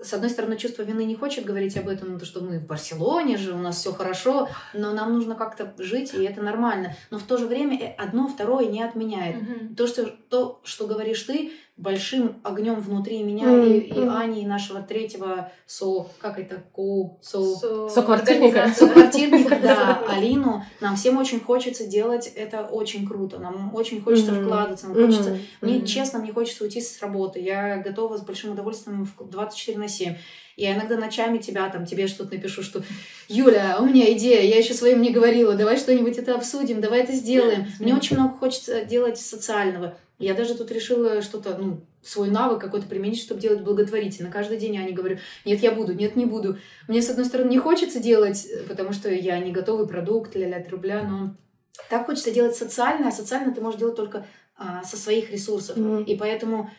B: С одной стороны, чувство вины не хочет говорить об этом, то, что мы в Барселоне же, у нас все хорошо, но нам нужно как-то жить, и это нормально. Но в то же время э, одно второе не отменяет.
A: Мгм.
B: То, что, то, что говоришь ты, большим огнем внутри меня
E: Мгм,
B: и, и
E: мгм.
B: Ани, и нашего третьего со... Как это? Ко... Со...
A: Со-
E: Соквартирника.
B: Соквартирника, да, Алину. Нам всем очень хочется делать это очень круто. Нам очень хочется
E: Мгм.
B: вкладываться. Нам
E: Мгм.
B: хочется... Мне, честно, мне хочется уйти с работы. Я готова с большим удовольствием в 24 на 7. Я иногда ночами тебя там, тебе что-то напишу, что Юля, у меня идея, я еще своим не говорила, давай что-нибудь это обсудим, давай это сделаем. Мне очень много хочется делать социального. Я даже тут решила что-то, ну, свой навык какой-то применить, чтобы делать благотворительно. Каждый день я не говорю, нет, я буду, нет, не буду. Мне, с одной стороны, не хочется делать, э, потому что я не готовый продукт, ля-ля рубля, но так хочется делать социально, а социально ты можешь делать только а, со своих ресурсов.
E: Мгм.
B: И поэтому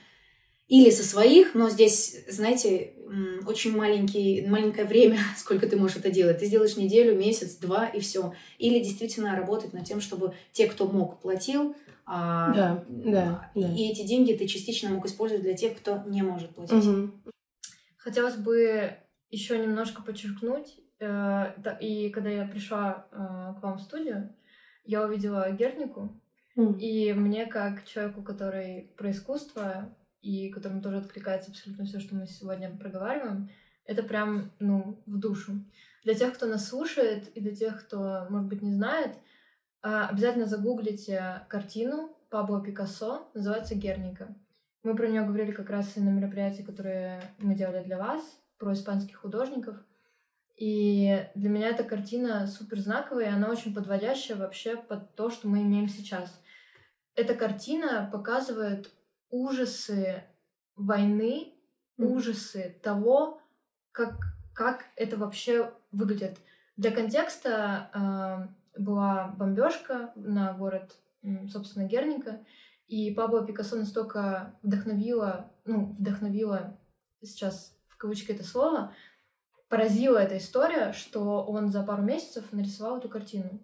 B: или со своих, но здесь, знаете, очень маленький, маленькое время, сколько ты можешь это делать. Ты сделаешь неделю, месяц, два и все. Или действительно работать над тем, чтобы те, кто мог, платил. а,
E: Да, да, да.
B: И эти деньги ты частично мог использовать для тех, кто не может платить.
E: Мгм.
A: Хотелось бы еще немножко подчеркнуть, э, да, и когда я пришла э, к вам в студию, я увидела Гернику,
E: Мгм.
A: и мне, как человеку, который про искусство, и которому тоже откликается абсолютно все, что мы сегодня проговариваем, это прям, ну, в душу. Для тех, кто нас слушает, и для тех, кто, может быть, не знает, а, обязательно загуглите картину Пабло Пикассо, называется «Герника». Мы про нее говорили как раз и на мероприятии, которые мы делали для вас, про испанских художников. И для меня эта картина супер знаковая, и она очень подводящая вообще под то, что мы имеем сейчас. Эта картина показывает ужасы войны,
E: Мгм.
A: ужасы того, как, как это вообще выглядит. Для контекста э, была бомбежка на город, собственно, Герника, и Пабло Пикассо настолько вдохновила, ну, вдохновила сейчас в кавычки это слово, поразила эта история, что он за пару месяцев нарисовал эту картину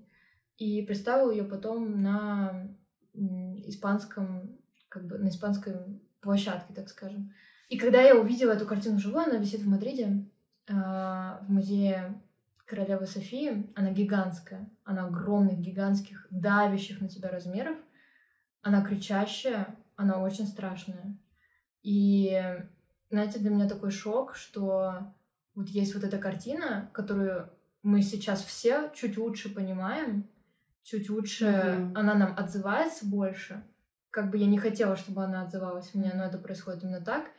A: и представил ее потом на испанском, как бы на испанской площадке, так скажем. И когда я увидела эту картину вживую, она висит в Мадриде, э, в музее королевы Софии. Она гигантская, она огромных, гигантских, давящих на тебя размеров. Она кричащая, она очень страшная. И, знаете, для меня такой шок, что вот есть вот эта картина, которую мы сейчас все чуть лучше понимаем, чуть лучше
E: Мгм.
A: она нам отзывается больше. Как бы я не хотела, чтобы она отзывалась мне, но это происходит именно так.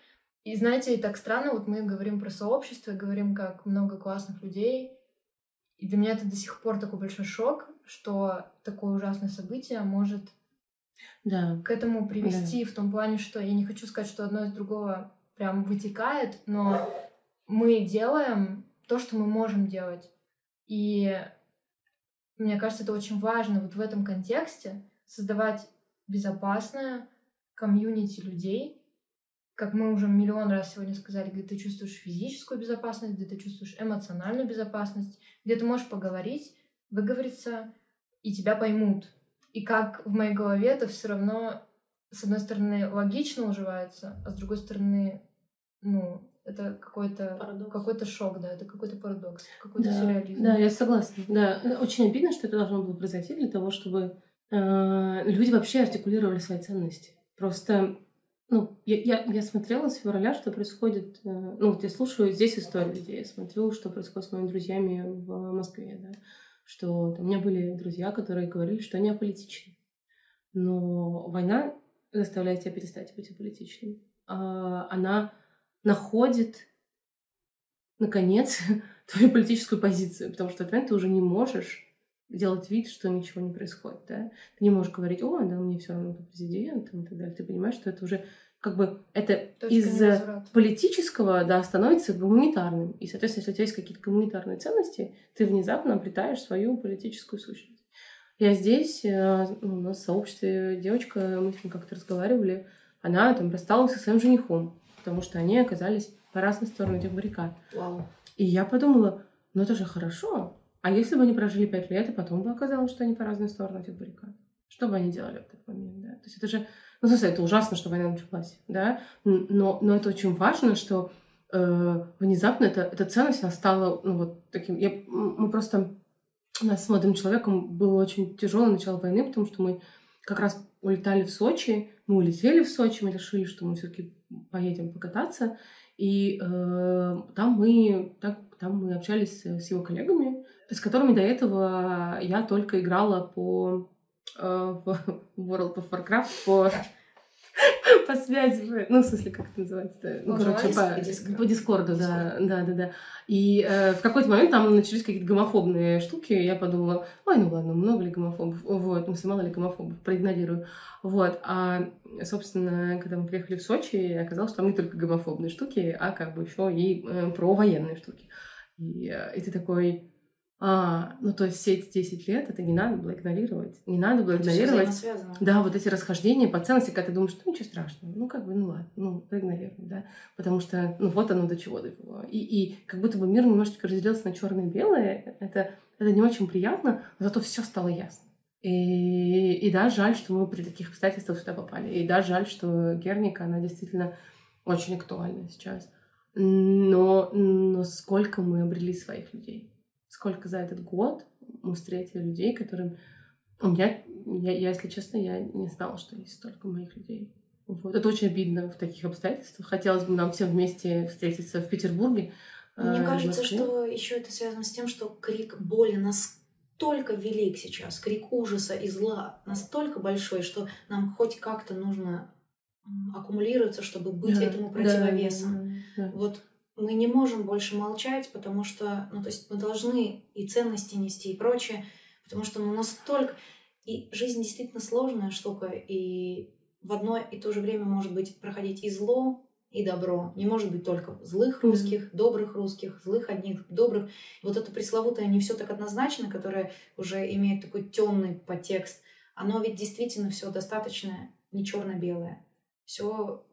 A: И знаете, и так странно, вот мы говорим про сообщество, говорим, как много классных людей. И для меня это до сих пор такой большой шок, что такое ужасное событие может
E: Да.
A: к этому привести в том плане, что я не хочу сказать, что одно из другого прям вытекает, но мы делаем то, что мы можем делать. И мне кажется, это очень важно вот в этом контексте создавать безопасное комьюнити людей, как мы уже миллион раз сегодня сказали, где ты чувствуешь физическую безопасность, где ты чувствуешь эмоциональную безопасность, где ты можешь поговорить, выговориться, и тебя поймут. И как в моей голове это все равно, с одной стороны, логично уживается, а с другой стороны, ну, это какой-то какой-то шок, да, это какой-то парадокс, какой-то
E: Да,
A: сюрреализм.
E: да, я согласна. Да, очень обидно, что это должно было произойти для того, чтобы люди вообще артикулировали свои ценности. Просто, ну, я, я, я смотрела с февраля, что происходит, э, ну, вот я слушаю здесь историю людей, я смотрю, что происходит с моими друзьями в Москве, да, что там, у меня были друзья, которые говорили, что они аполитичны. Но война заставляет тебя перестать быть аполитичным. А, она находит, наконец, твою политическую позицию, потому что момент ты уже не можешь делать вид, что ничего не происходит, да? Ты не можешь говорить, о, да, мне все равно кто президент, и так далее. Ты понимаешь, что это уже
D: как бы это
A: Точка
D: из
A: невозврата.
D: политического, да, становится гуманитарным. И, соответственно, если у тебя есть какие-то гуманитарные ценности, ты внезапно обретаешь свою политическую сущность. Я здесь, э, у нас в сообществе девочка, мы с ней как-то разговаривали, она там рассталась со своим женихом, потому что они оказались по разные стороны этих баррикад.
B: Вау.
D: И я подумала, ну это же хорошо. А если бы они прожили пять лет, и потом бы оказалось, что они по разные стороны этих баррикад? Что бы они делали в этот момент, да? То есть это же... Ну, смысле, это ужасно, что война началась, да? Но, но это очень важно, что э, внезапно эта, эта ценность, она стала, ну, вот таким... Я, мы просто... У нас с молодым человеком было очень тяжелое начало войны, потому что мы как раз улетали в Сочи, мы улетели в Сочи, мы решили, что мы все-таки поедем покататься, и э, там мы так, там мы общались с его коллегами, с которыми до этого я только играла по э, в World of Warcraft по по связи, ну, в смысле, как это называется? Ну, короче, по,
B: Discord.
D: по Дискорду, да, да, да, да. И э, в какой-то момент там начались какие-то гомофобные штуки, и я подумала, ой, ну ладно, много ли гомофобов, вот, ну, мало ли гомофобов, проигнорирую. Вот, а, собственно, когда мы приехали в Сочи, оказалось, что там не только гомофобные штуки, а как бы еще и э, про военные штуки. И, э, и ты такой, а, ну то есть все эти 10 лет это не надо было игнорировать. Не надо было
B: Это
D: игнорировать. Да, вот эти расхождения по ценности, когда ты думаешь, ну ничего страшного, ну как бы, ну ладно, ну проигнорируем, да, потому что, ну вот оно до чего довело. И, и как будто бы мир немножечко разделился на черное и белое, это, это не очень приятно, но зато все стало ясно. И, и да, жаль, что мы при таких обстоятельствах сюда попали. И да, жаль, что Герника, она действительно очень актуальна сейчас. Но, но сколько мы обрели своих людей? Сколько за этот год мы встретили людей, которым... Меня, я, я, если честно, я не знала, что есть столько моих людей. Вот. Это очень обидно в таких обстоятельствах. Хотелось бы нам всем вместе встретиться в Петербурге.
B: Мне
D: э,
B: кажется, что еще это связано с тем, что крик боли настолько велик сейчас, крик ужаса и зла настолько большой, что нам хоть как-то нужно аккумулироваться, чтобы быть
D: Да,
B: этому
D: да,
B: противовесом.
D: да, да.
B: Вот мы не можем больше молчать, потому что, ну, то есть мы должны и ценности нести, и прочее, потому что ну, настолько... И жизнь действительно сложная штука, и в одно и то же время может быть проходить и зло, и добро. Не может быть только злых русских, добрых русских, злых одних, добрых. Вот это пресловутое не все так однозначно, которое уже имеет такой темный подтекст, оно ведь действительно все достаточно не черно-белое. Все,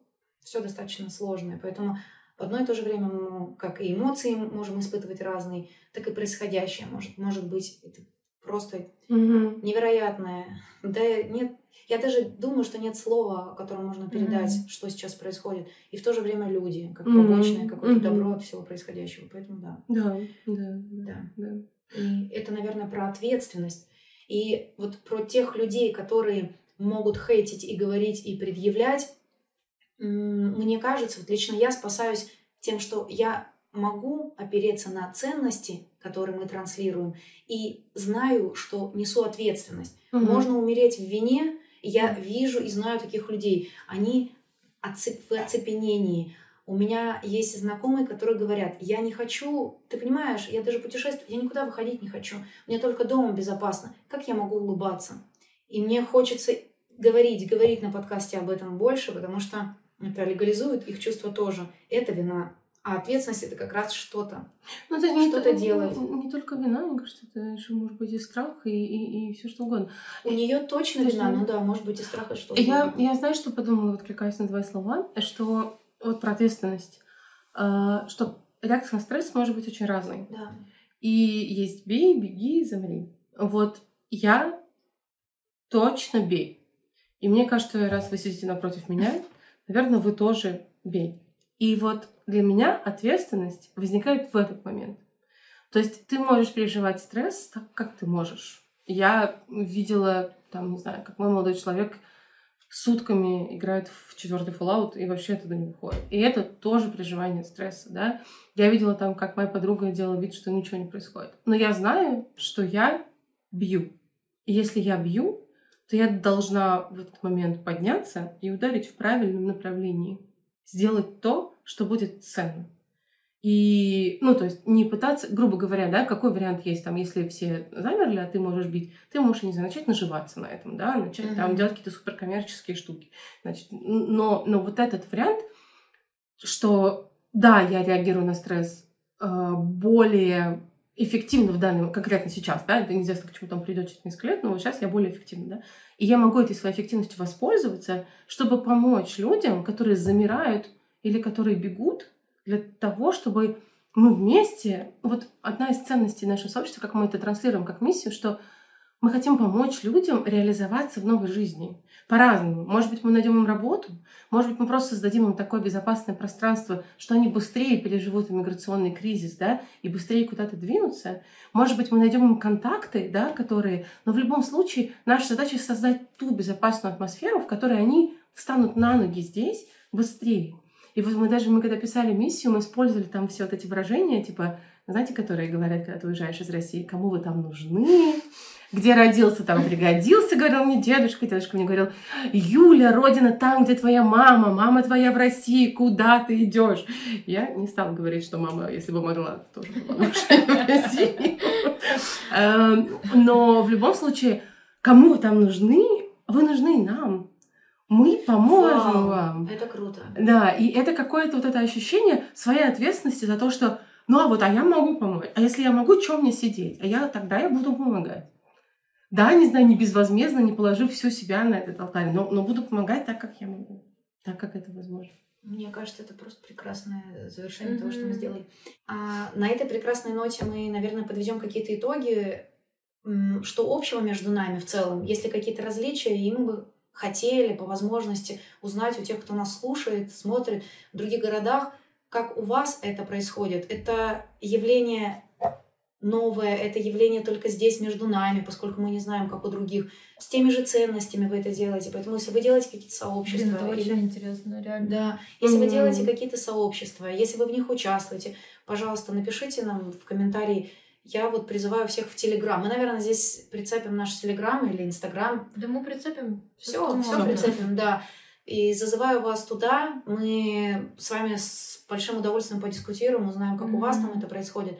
B: все достаточно сложное. Поэтому в одно и то же время мы как и эмоции можем испытывать разные, так и происходящее может, может быть это просто
D: Мгм.
B: невероятное. Да нет, я даже думаю, что нет слова, которым можно передать,
A: Мгм.
B: что сейчас происходит. И в то же время люди, как
D: Мгм.
B: побочное какое-то
D: Мгм.
B: добро от всего происходящего. Поэтому да.
D: Да, да,
B: Да.
D: да.
B: И это, наверное, про ответственность. И вот про тех людей, которые могут хейтить и говорить и предъявлять, мне кажется, вот лично я спасаюсь тем, что я могу опереться на ценности, которые мы транслируем, и знаю, что несу ответственность.
D: Мгм.
B: Можно умереть в вине, я вижу и знаю таких людей. Они в оцепенении. У меня есть знакомые, которые говорят, я не хочу, ты понимаешь, я даже путешествую, я никуда выходить не хочу, мне только дома безопасно. Как я могу улыбаться? И мне хочется говорить, говорить на подкасте об этом больше, потому что это легализует их чувства тоже. Это вина. А ответственность это как раз что-то.
D: Ну, это не,
B: Что-то
D: не-
B: делать.
D: Не, только вина, мне кажется, это еще может быть и страх, и, и, все что угодно.
B: У нее точно вина,
D: ну,
B: ну да, может быть и страх, и что
D: Я, я знаю, что подумала, вот откликаясь на твои слова, что вот про ответственность, э, что реакция на стресс может быть очень разной.
B: Да.
D: И есть бей, беги, замри. Вот я точно бей. И мне кажется, раз вы сидите напротив меня, наверное, вы тоже бей. И вот для меня ответственность возникает в этот момент. То есть ты можешь переживать стресс так, как ты можешь. Я видела, там, не знаю, как мой молодой человек сутками играет в четвертый Fallout и вообще оттуда не выходит. И это тоже переживание стресса, да. Я видела там, как моя подруга делала вид, что ничего не происходит. Но я знаю, что я бью. И если я бью, то я должна в этот момент подняться и ударить в правильном направлении. Сделать то, что будет ценно. И, ну, то есть не пытаться, грубо говоря, да, какой вариант есть там, если все замерли, а ты можешь бить, ты можешь, не знаю, начать наживаться на этом, да, начать mm-hmm. там делать какие-то суперкоммерческие штуки. Значит, но, но вот этот вариант, что да, я реагирую на стресс э, более эффективно в данный конкретно сейчас, да, это неизвестно, к чему там придет через несколько лет, но вот сейчас я более эффективна, да, и я могу этой своей эффективностью воспользоваться, чтобы помочь людям, которые замирают или которые бегут, для того, чтобы мы вместе, вот одна из ценностей нашего сообщества, как мы это транслируем как миссию, что мы хотим помочь людям реализоваться в новой жизни. По-разному. Может быть, мы найдем им работу, может быть, мы просто создадим им такое безопасное пространство, что они быстрее переживут иммиграционный кризис, да, и быстрее куда-то двинутся. Может быть, мы найдем им контакты, да, которые... Но в любом случае наша задача создать ту безопасную атмосферу, в которой они встанут на ноги здесь быстрее. И вот мы даже, мы когда писали миссию, мы использовали там все вот эти выражения, типа, знаете, которые говорят, когда ты уезжаешь из России, кому вы там нужны, где родился, там пригодился, говорил мне дедушка. Дедушка мне говорил, Юля, родина там, где твоя мама, мама твоя в России, куда ты идешь? Я не стала говорить, что мама, если бы могла, тоже была в России. Эм, но в любом случае, кому там нужны, вы нужны нам мы поможем Вау, вам.
B: Это круто.
D: Да, и это какое-то вот это ощущение своей ответственности за то, что ну а вот, а я могу помочь. А если я могу, что мне сидеть? А я тогда я буду помогать. Да, не знаю, не безвозмездно, не положив всю себя на этот алтарь, но, но буду помогать так, как я могу, так, как это возможно.
B: Мне кажется, это просто прекрасное завершение mm-hmm. того, что мы сделали. А, на этой прекрасной ноте мы, наверное, подведем какие-то итоги, что общего между нами в целом, есть ли какие-то различия, и мы бы хотели по возможности узнать у тех, кто нас слушает, смотрит в других городах, как у вас это происходит. Это явление новое, это явление только здесь между нами, поскольку мы не знаем, как у других. С теми же ценностями вы это делаете. Поэтому если вы делаете какие-то сообщества... Блин,
A: это или... очень интересно, реально.
B: Да. Если mm-hmm. вы делаете какие-то сообщества, если вы в них участвуете, пожалуйста, напишите нам в комментарии, я вот призываю всех в Телеграм. Мы, наверное, здесь прицепим наш Телеграм или Инстаграм.
A: Да мы прицепим.
B: Все, все прицепим, да. И зазываю вас туда. Мы с вами с большим удовольствием подискутируем, узнаем, как mm-hmm. у вас там это происходит.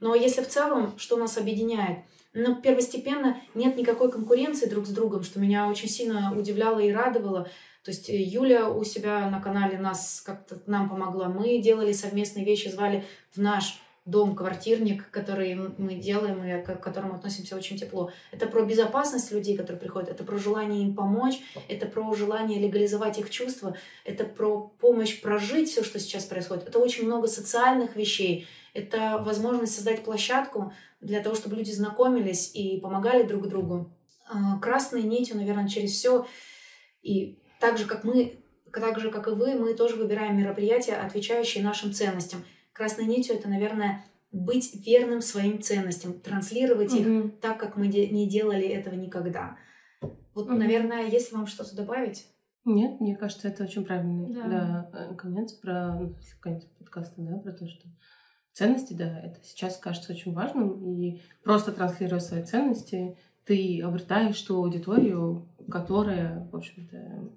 B: Но если в целом, что нас объединяет? Ну, первостепенно нет никакой конкуренции друг с другом, что меня очень сильно удивляло и радовало. То есть э, Юля у себя на канале нас как-то нам помогла. Мы делали совместные вещи, звали в наш дом, квартирник, который мы делаем и к которому относимся очень тепло. Это про безопасность людей, которые приходят, это про желание им помочь, это про желание легализовать их чувства, это про помощь прожить все, что сейчас происходит. Это очень много социальных вещей, это возможность создать площадку для того, чтобы люди знакомились и помогали друг другу. А, красной нитью, наверное, через все. И так же, как мы, так же, как и вы, мы тоже выбираем мероприятия, отвечающие нашим ценностям – красной нитью это, наверное, быть верным своим ценностям, транслировать угу. их так, как мы де- не делали этого никогда. Вот, угу. наверное, если вам что-то добавить.
D: Нет, мне кажется, это очень правильный да. Да, э, конец про ну, конец подкаста, да, про то, что ценности, да, это сейчас кажется очень важным, и просто транслируя свои ценности, ты обретаешь ту аудиторию, которая, в общем-то,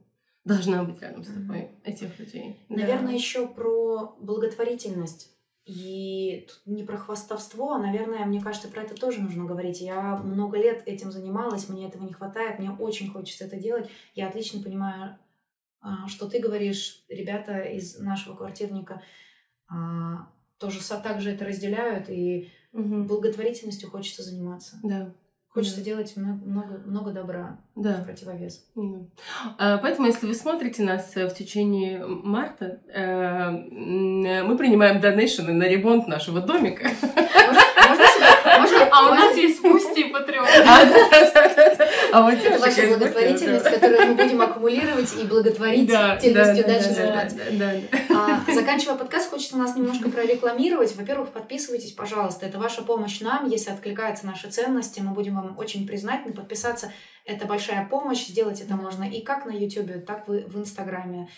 D: должна быть рядом с тобой, mm-hmm. этих людей.
B: Наверное, да. еще про благотворительность. И тут не про хвастовство, а, наверное, мне кажется, про это тоже нужно говорить. Я много лет этим занималась, мне этого не хватает, мне очень хочется это делать. Я отлично понимаю, а, что ты говоришь, ребята из нашего квартирника а, тоже также это разделяют, и угу. благотворительностью хочется заниматься.
D: Да.
B: Хочется да. делать много, много добра
D: да.
B: в противовес.
D: Да. Поэтому, если вы смотрите нас э, в течение марта, э, мы принимаем донейшены на ремонт нашего домика.
A: А у нас есть Пусти и Patreon.
B: А вот это ваша благотворительность, которую мы будем аккумулировать и благотворительностью дальше заниматься. А, заканчивая подкаст, хочется нас немножко прорекламировать. Во-первых, подписывайтесь, пожалуйста. Это ваша помощь нам, если откликаются наши ценности. Мы будем вам очень признательны. Подписаться — это большая помощь. Сделать это можно и как на YouTube, так и в Инстаграме.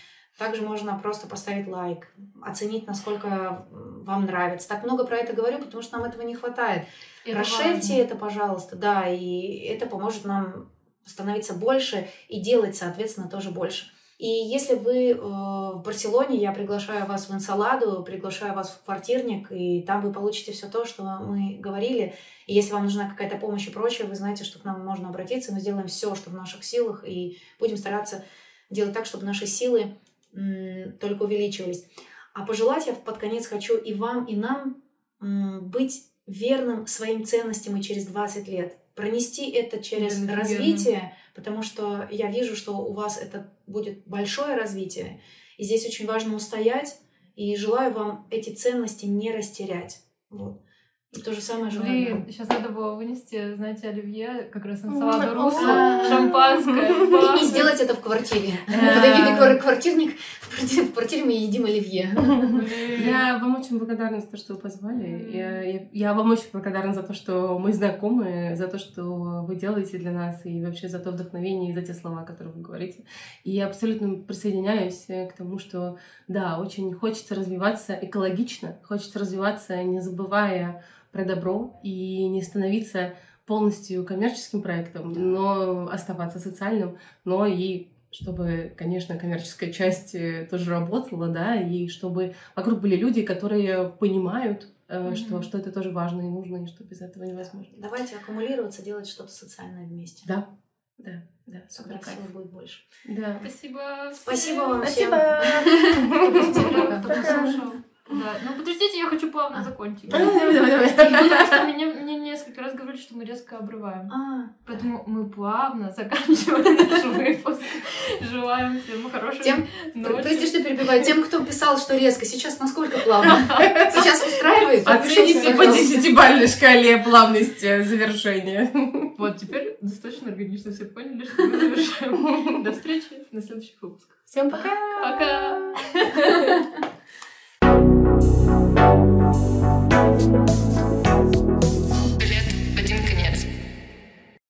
B: Также можно просто поставить лайк, оценить, насколько вам нравится. Так много про это говорю, потому что нам этого не хватает. Это Расширьте важно. это, пожалуйста, да, и это поможет нам становиться больше и делать, соответственно, тоже больше. И если вы э, в Барселоне, я приглашаю вас в Инсаладу, приглашаю вас в квартирник, и там вы получите все то, что мы говорили. И если вам нужна какая-то помощь и прочее, вы знаете, что к нам можно обратиться. Мы сделаем все, что в наших силах, и будем стараться делать так, чтобы наши силы только увеличивались. А пожелать я под конец хочу и вам, и нам быть верным своим ценностям и через 20 лет. Пронести это через
A: Верно,
B: развитие, потому что я вижу, что у вас это будет большое развитие. И здесь очень важно устоять, и желаю вам эти ценности не растерять. Вот. То же самое желаю
A: Блин,
B: вам.
A: сейчас надо было вынести, знаете, оливье, как раз инсаладу русу, шампанское.
B: И, сделать это в квартире. Квар- квартирник, в квартире, мы едим оливье.
A: Блин.
D: Я вам очень благодарна за то, что вы позвали.
A: Мгм.
D: Я, я- я вам очень благодарна за то, что мы знакомы, за то, что вы делаете для нас, и вообще за то вдохновение, и за те слова, которые вы говорите. И я абсолютно присоединяюсь э, к тому, что да, очень хочется развиваться экологично, хочется развиваться, не забывая про добро и не становиться полностью коммерческим проектом, но оставаться социальным, но и чтобы, конечно, коммерческая часть э, тоже работала, да, и чтобы вокруг были люди, которые понимают,
A: Мгм.
D: что, что это тоже важно и нужно, и что без этого невозможно.
B: Давайте аккумулироваться, делать что-то социальное вместе.
D: Да, да, да, супер
B: сил будет больше.
D: Да.
A: Спасибо.
B: Спасибо
A: всем.
B: вам
D: Спасибо.
A: Спасибо, кто послушал. Да, ну подождите, я хочу плавно закончить.
D: Давай, давай, давай.
A: Потому что Мне мне несколько раз говорили, что мы резко обрываем.
B: А,
A: Поэтому мы плавно заканчиваем наш выпуск. Желаем всем хорошей
B: Тем-
A: ночи.
B: прости, что перебиваю. Тем, кто писал, что резко, сейчас насколько плавно? Сейчас устраивает?
D: Оцените по десятибальной шкале плавности завершения.
A: Вот теперь достаточно органично все поняли, что мы завершаем. До встречи на следующих выпусках.
D: Всем пока!
A: Пока!